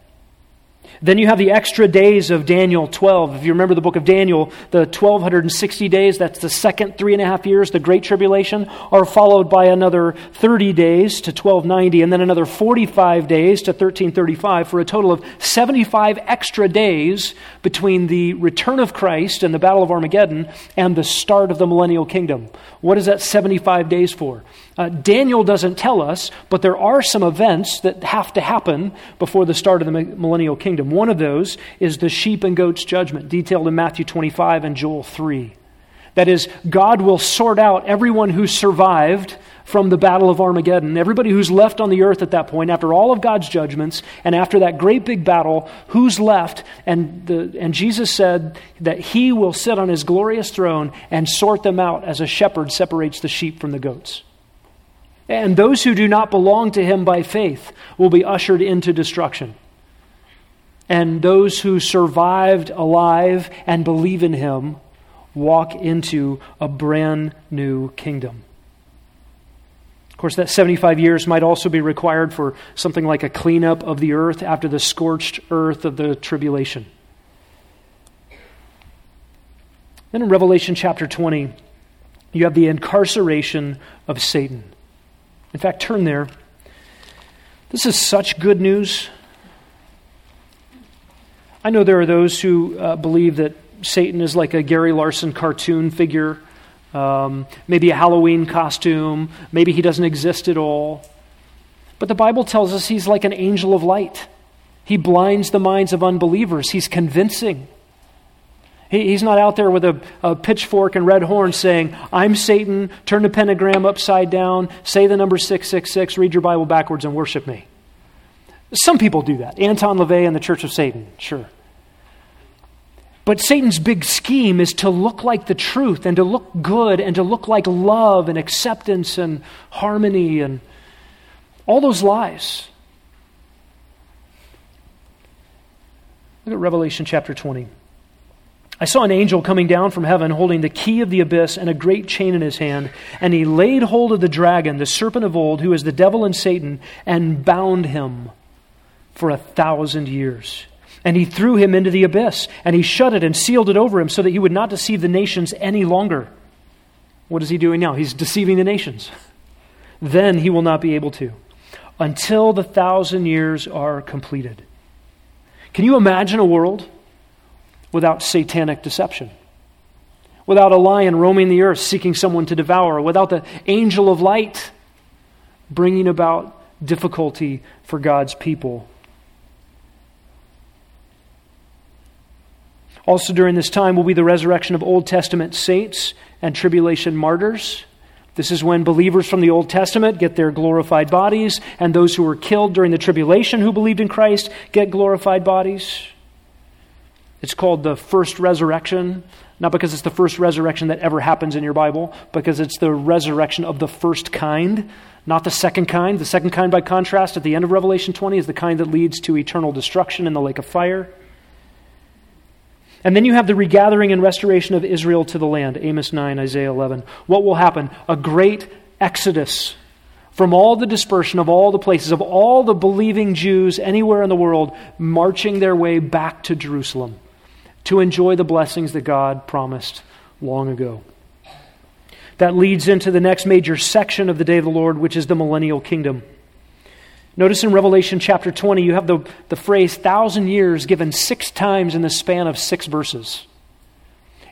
Then you have the extra days of Daniel 12. If you remember the book of Daniel, the 1260 days, that's the second three and a half years, the Great Tribulation, are followed by another 30 days to 1290, and then another 45 days to 1335, for a total of 75 extra days between the return of Christ and the Battle of Armageddon and the start of the millennial kingdom. What is that 75 days for? Uh, Daniel doesn't tell us, but there are some events that have to happen before the start of the millennial kingdom. One of those is the sheep and goats judgment, detailed in Matthew 25 and Joel 3. That is, God will sort out everyone who survived from the battle of Armageddon, everybody who's left on the earth at that point, after all of God's judgments, and after that great big battle, who's left? And, the, and Jesus said that he will sit on his glorious throne and sort them out as a shepherd separates the sheep from the goats. And those who do not belong to him by faith will be ushered into destruction. And those who survived alive and believe in him walk into a brand new kingdom. Of course, that 75 years might also be required for something like a cleanup of the earth after the scorched earth of the tribulation. Then in Revelation chapter 20, you have the incarceration of Satan. In fact, turn there. This is such good news. I know there are those who uh, believe that Satan is like a Gary Larson cartoon figure, um, maybe a Halloween costume, maybe he doesn't exist at all. But the Bible tells us he's like an angel of light. He blinds the minds of unbelievers, he's convincing. He, he's not out there with a, a pitchfork and red horn saying, I'm Satan, turn the pentagram upside down, say the number 666, read your Bible backwards, and worship me. Some people do that. Anton LaVey and the Church of Satan, sure. But Satan's big scheme is to look like the truth and to look good and to look like love and acceptance and harmony and all those lies. Look at Revelation chapter 20. I saw an angel coming down from heaven holding the key of the abyss and a great chain in his hand. And he laid hold of the dragon, the serpent of old, who is the devil and Satan, and bound him for a thousand years. And he threw him into the abyss, and he shut it and sealed it over him so that he would not deceive the nations any longer. What is he doing now? He's deceiving the nations. Then he will not be able to until the thousand years are completed. Can you imagine a world without satanic deception. Without a lion roaming the earth seeking someone to devour, without the angel of light bringing about difficulty for God's people. Also, during this time, will be the resurrection of Old Testament saints and tribulation martyrs. This is when believers from the Old Testament get their glorified bodies, and those who were killed during the tribulation who believed in Christ get glorified bodies. It's called the first resurrection, not because it's the first resurrection that ever happens in your Bible, because it's the resurrection of the first kind, not the second kind. The second kind, by contrast, at the end of Revelation 20, is the kind that leads to eternal destruction in the lake of fire. And then you have the regathering and restoration of Israel to the land, Amos 9, Isaiah 11. What will happen? A great exodus from all the dispersion of all the places, of all the believing Jews anywhere in the world, marching their way back to Jerusalem to enjoy the blessings that God promised long ago. That leads into the next major section of the day of the Lord, which is the millennial kingdom. Notice in Revelation chapter 20, you have the, the phrase thousand years given six times in the span of six verses.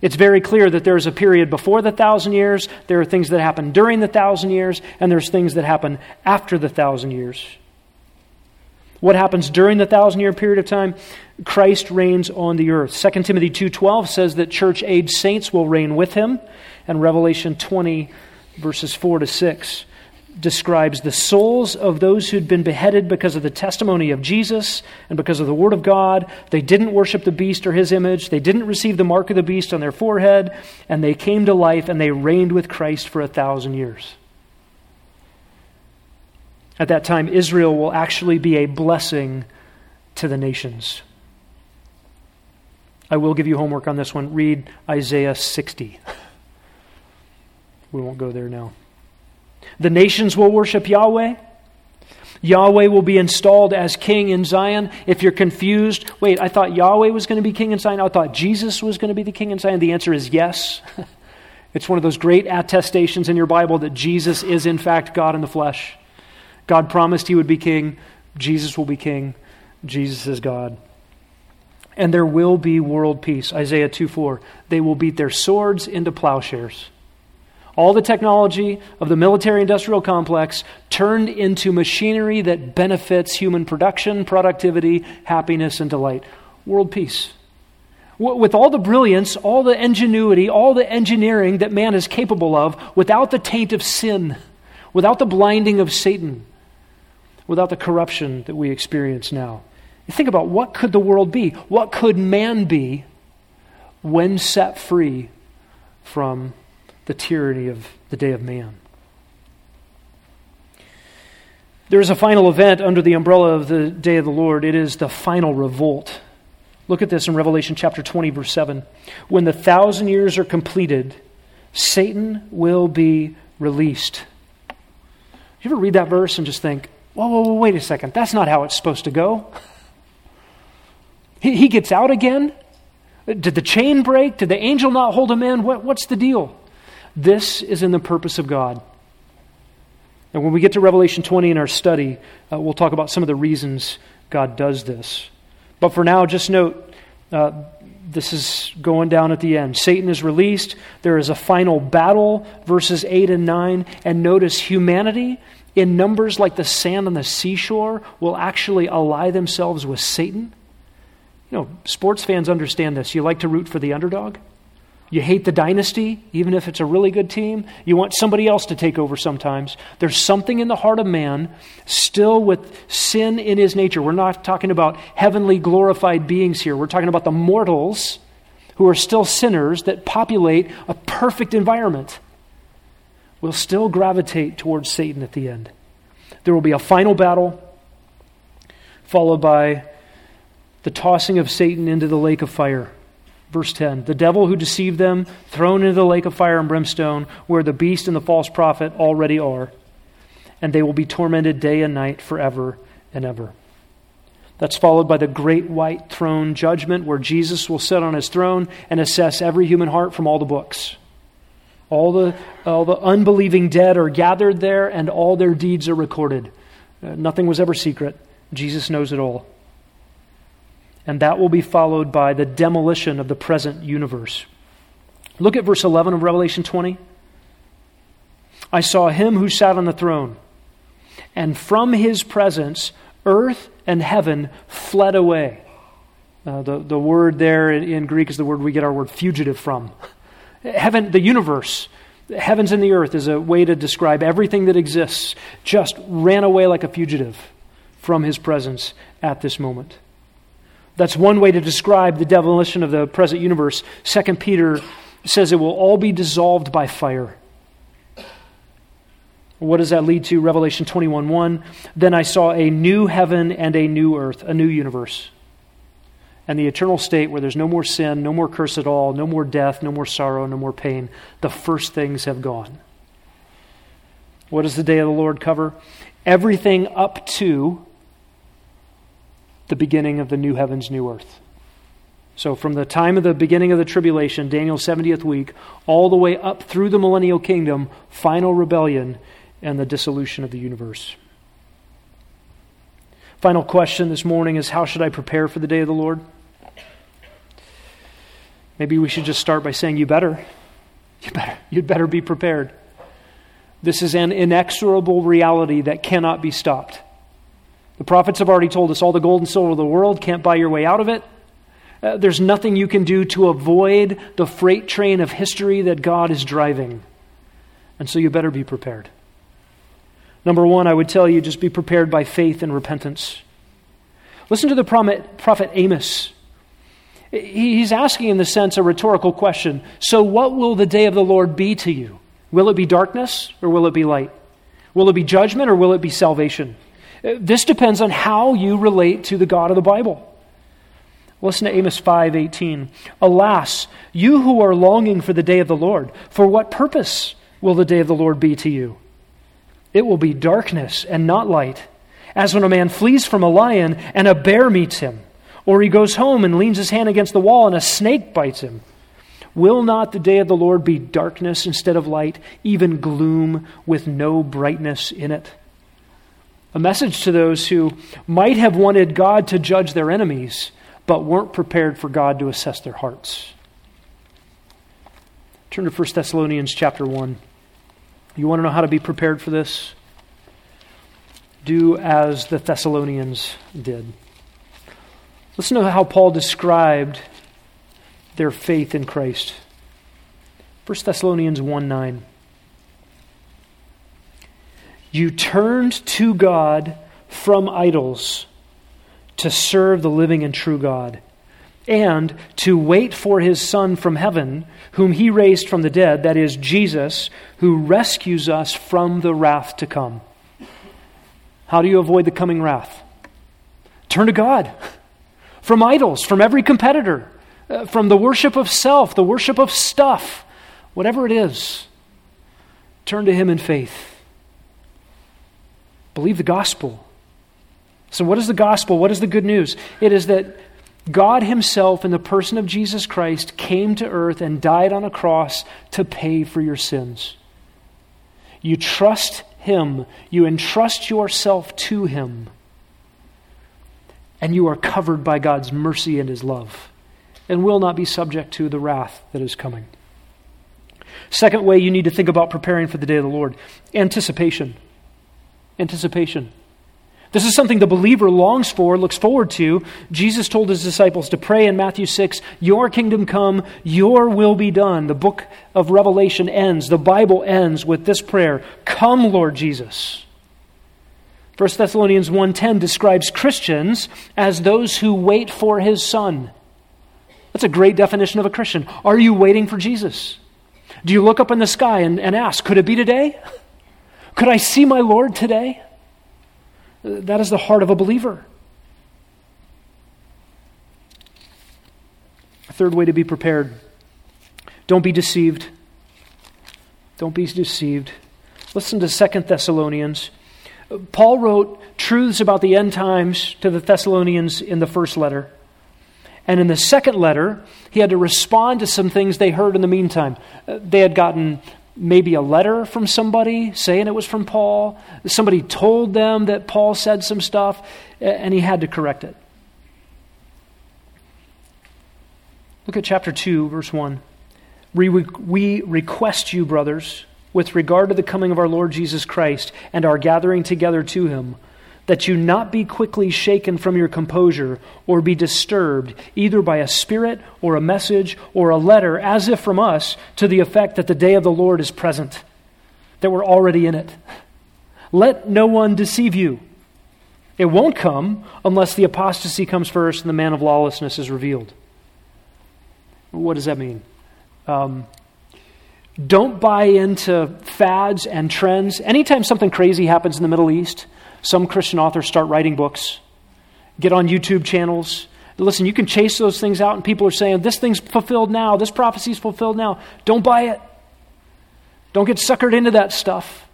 It's very clear that there's a period before the thousand years, there are things that happen during the thousand years, and there's things that happen after the thousand years. What happens during the thousand year period of time? Christ reigns on the earth. 2 Timothy 2:12 says that church age saints will reign with him, and Revelation 20 verses 4 to 6 describes the souls of those who'd been beheaded because of the testimony of Jesus and because of the word of God. They didn't worship the beast or his image. They didn't receive the mark of the beast on their forehead, and they came to life and they reigned with Christ for a thousand years. At that time, Israel will actually be a blessing to the nations. I will give you homework on this one. Read Isaiah 60. We won't go there now. The nations will worship Yahweh. Yahweh will be installed as king in Zion. If you're confused, wait, I thought Yahweh was going to be king in Zion. I thought Jesus was going to be the king in Zion. The answer is yes. it's one of those great attestations in your Bible that Jesus is, in fact, God in the flesh. God promised he would be king. Jesus will be king. Jesus is God. And there will be world peace. Isaiah 2 4. They will beat their swords into plowshares all the technology of the military industrial complex turned into machinery that benefits human production, productivity, happiness, and delight. World peace. With all the brilliance, all the ingenuity, all the engineering that man is capable of, without the taint of sin, without the blinding of Satan, without the corruption that we experience now. think about what could the world be? What could man be when set free from the tyranny of the day of man. There is a final event under the umbrella of the day of the Lord. It is the final revolt. Look at this in Revelation chapter 20, verse 7. When the thousand years are completed, Satan will be released. You ever read that verse and just think, whoa, whoa, whoa, wait a second, that's not how it's supposed to go? He, he gets out again? Did the chain break? Did the angel not hold him in? What, what's the deal? This is in the purpose of God. And when we get to Revelation 20 in our study, uh, we'll talk about some of the reasons God does this. But for now, just note uh, this is going down at the end. Satan is released. There is a final battle, verses 8 and 9. And notice humanity, in numbers like the sand on the seashore, will actually ally themselves with Satan. You know, sports fans understand this. You like to root for the underdog. You hate the dynasty, even if it's a really good team. You want somebody else to take over sometimes. There's something in the heart of man still with sin in his nature. We're not talking about heavenly glorified beings here. We're talking about the mortals who are still sinners that populate a perfect environment. Will still gravitate towards Satan at the end. There will be a final battle, followed by the tossing of Satan into the lake of fire. Verse 10 The devil who deceived them, thrown into the lake of fire and brimstone, where the beast and the false prophet already are, and they will be tormented day and night forever and ever. That's followed by the great white throne judgment, where Jesus will sit on his throne and assess every human heart from all the books. All the, all the unbelieving dead are gathered there, and all their deeds are recorded. Uh, nothing was ever secret. Jesus knows it all and that will be followed by the demolition of the present universe. Look at verse 11 of Revelation 20. I saw him who sat on the throne, and from his presence, earth and heaven fled away. Uh, the, the word there in, in Greek is the word we get our word fugitive from. Heaven, the universe, heavens and the earth is a way to describe everything that exists, just ran away like a fugitive from his presence at this moment. That's one way to describe the demolition of the present universe. Second Peter says it will all be dissolved by fire. What does that lead to? Revelation 21 1. Then I saw a new heaven and a new earth, a new universe. And the eternal state where there's no more sin, no more curse at all, no more death, no more sorrow, no more pain. The first things have gone. What does the day of the Lord cover? Everything up to the beginning of the new heavens, new earth. So, from the time of the beginning of the tribulation, Daniel's 70th week, all the way up through the millennial kingdom, final rebellion, and the dissolution of the universe. Final question this morning is how should I prepare for the day of the Lord? Maybe we should just start by saying, You better. You better. You'd better be prepared. This is an inexorable reality that cannot be stopped. The prophets have already told us all the gold and silver of the world can't buy your way out of it. Uh, there's nothing you can do to avoid the freight train of history that God is driving. And so you better be prepared. Number one, I would tell you just be prepared by faith and repentance. Listen to the prophet Amos. He's asking, in the sense, a rhetorical question. So, what will the day of the Lord be to you? Will it be darkness or will it be light? Will it be judgment or will it be salvation? Uh, this depends on how you relate to the God of the Bible. Listen to Amos 5:18. Alas, you who are longing for the day of the Lord, for what purpose will the day of the Lord be to you? It will be darkness and not light, as when a man flees from a lion and a bear meets him, or he goes home and leans his hand against the wall and a snake bites him. Will not the day of the Lord be darkness instead of light, even gloom with no brightness in it? A message to those who might have wanted God to judge their enemies, but weren't prepared for God to assess their hearts. Turn to 1 Thessalonians chapter 1. You want to know how to be prepared for this? Do as the Thessalonians did. Listen to how Paul described their faith in Christ. 1 Thessalonians 1 9. You turned to God from idols to serve the living and true God, and to wait for his Son from heaven, whom he raised from the dead, that is, Jesus, who rescues us from the wrath to come. How do you avoid the coming wrath? Turn to God from idols, from every competitor, uh, from the worship of self, the worship of stuff, whatever it is. Turn to Him in faith. Believe the gospel. So, what is the gospel? What is the good news? It is that God Himself, in the person of Jesus Christ, came to earth and died on a cross to pay for your sins. You trust Him, you entrust yourself to Him, and you are covered by God's mercy and His love, and will not be subject to the wrath that is coming. Second way you need to think about preparing for the day of the Lord anticipation. Anticipation. This is something the believer longs for, looks forward to. Jesus told his disciples to pray in Matthew 6, Your kingdom come, your will be done. The book of Revelation ends, the Bible ends with this prayer Come, Lord Jesus. 1 Thessalonians 1:10 describes Christians as those who wait for his son. That's a great definition of a Christian. Are you waiting for Jesus? Do you look up in the sky and, and ask, could it be today? Could I see my Lord today? That is the heart of a believer. Third way to be prepared don't be deceived. Don't be deceived. Listen to Second Thessalonians. Paul wrote truths about the end times to the Thessalonians in the first letter. And in the second letter, he had to respond to some things they heard in the meantime. Uh, they had gotten maybe a letter from somebody saying it was from Paul. Somebody told them that Paul said some stuff, and he had to correct it. Look at chapter 2, verse 1. We, we request you, brothers, with regard to the coming of our Lord Jesus Christ and our gathering together to him that you not be quickly shaken from your composure or be disturbed either by a spirit or a message or a letter, as if from us, to the effect that the day of the Lord is present, that we're already in it. Let no one deceive you. It won't come unless the apostasy comes first and the man of lawlessness is revealed. What does that mean? Um, don't buy into fads and trends. Anytime something crazy happens in the Middle East, some Christian authors start writing books, get on YouTube channels. Listen, you can chase those things out, and people are saying, This thing's fulfilled now, this prophecy's fulfilled now. Don't buy it. Don't get suckered into that stuff.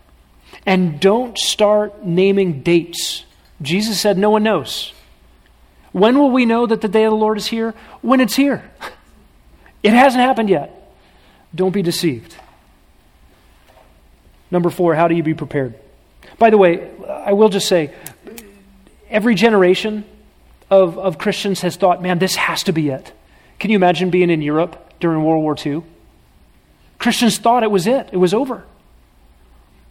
And don't start naming dates. Jesus said, No one knows. When will we know that the day of the Lord is here? When it's here. It hasn't happened yet. Don't be deceived. Number four, how do you be prepared? By the way, I will just say, every generation of, of Christians has thought, man, this has to be it. Can you imagine being in Europe during World War II? Christians thought it was it, it was over.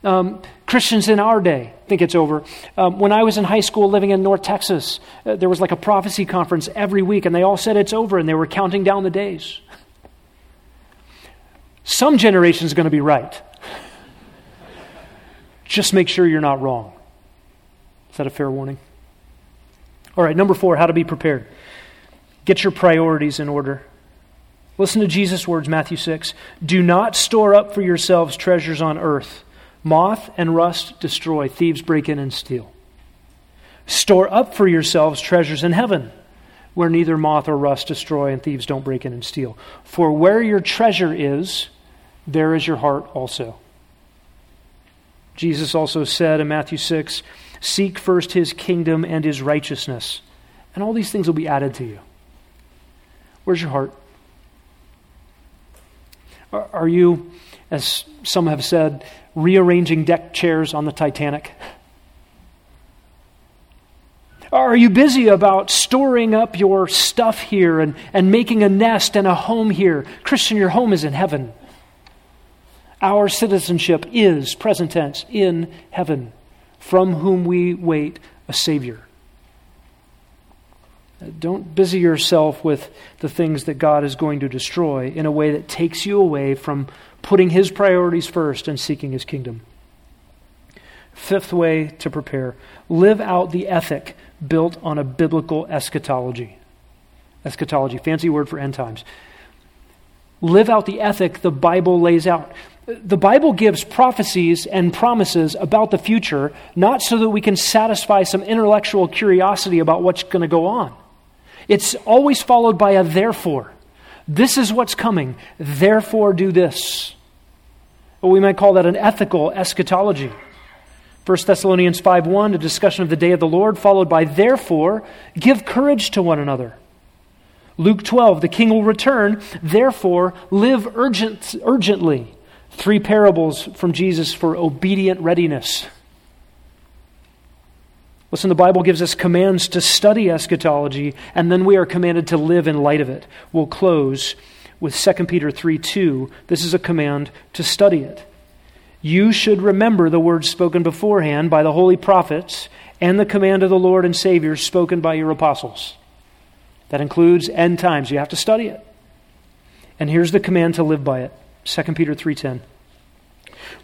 Um, Christians in our day think it's over. Um, when I was in high school living in North Texas, uh, there was like a prophecy conference every week, and they all said it's over, and they were counting down the days. Some generation is going to be right. Just make sure you're not wrong. Is that a fair warning? All right, number four, how to be prepared. Get your priorities in order. Listen to Jesus' words, Matthew 6. Do not store up for yourselves treasures on earth. Moth and rust destroy, thieves break in and steal. Store up for yourselves treasures in heaven, where neither moth or rust destroy and thieves don't break in and steal. For where your treasure is, there is your heart also. Jesus also said in Matthew 6 Seek first his kingdom and his righteousness, and all these things will be added to you. Where's your heart? Are you, as some have said, rearranging deck chairs on the Titanic? Are you busy about storing up your stuff here and, and making a nest and a home here? Christian, your home is in heaven. Our citizenship is, present tense, in heaven, from whom we wait a Savior. Don't busy yourself with the things that God is going to destroy in a way that takes you away from putting His priorities first and seeking His kingdom. Fifth way to prepare live out the ethic built on a biblical eschatology. Eschatology, fancy word for end times. Live out the ethic the Bible lays out. The Bible gives prophecies and promises about the future, not so that we can satisfy some intellectual curiosity about what's going to go on. It's always followed by a therefore. This is what's coming, therefore do this. we might call that an ethical eschatology. 1 Thessalonians 5:1 a discussion of the day of the Lord followed by therefore give courage to one another. Luke 12 the king will return therefore live urgent, urgently. Three parables from Jesus for obedient readiness. Listen, the Bible gives us commands to study eschatology, and then we are commanded to live in light of it. We'll close with 2 Peter 3 2. This is a command to study it you should remember the words spoken beforehand by the holy prophets and the command of the Lord and Savior spoken by your apostles. That includes end times. You have to study it. And here's the command to live by it. 2 Peter 3:10.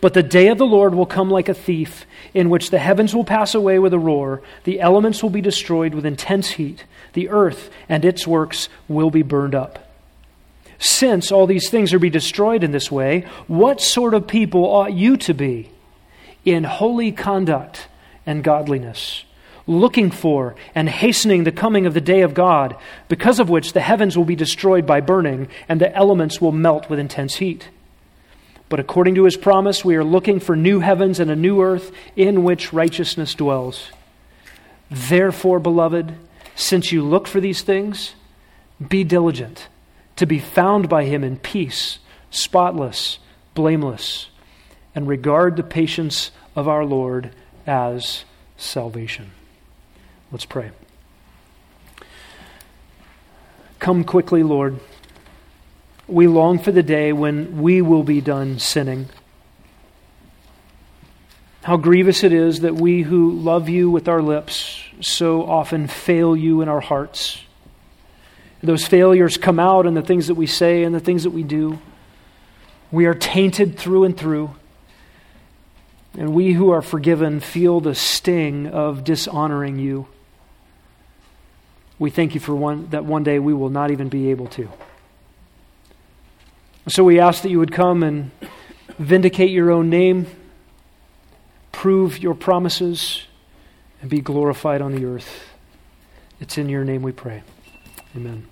But the day of the Lord will come like a thief, in which the heavens will pass away with a roar, the elements will be destroyed with intense heat, the earth and its works will be burned up. Since all these things are be destroyed in this way, what sort of people ought you to be in holy conduct and godliness, looking for and hastening the coming of the day of God, because of which the heavens will be destroyed by burning and the elements will melt with intense heat? But according to his promise, we are looking for new heavens and a new earth in which righteousness dwells. Therefore, beloved, since you look for these things, be diligent to be found by him in peace, spotless, blameless, and regard the patience of our Lord as salvation. Let's pray. Come quickly, Lord. We long for the day when we will be done sinning. How grievous it is that we who love you with our lips so often fail you in our hearts. Those failures come out in the things that we say and the things that we do. We are tainted through and through. And we who are forgiven feel the sting of dishonoring you. We thank you for one, that one day we will not even be able to. So we ask that you would come and vindicate your own name, prove your promises, and be glorified on the earth. It's in your name we pray. Amen.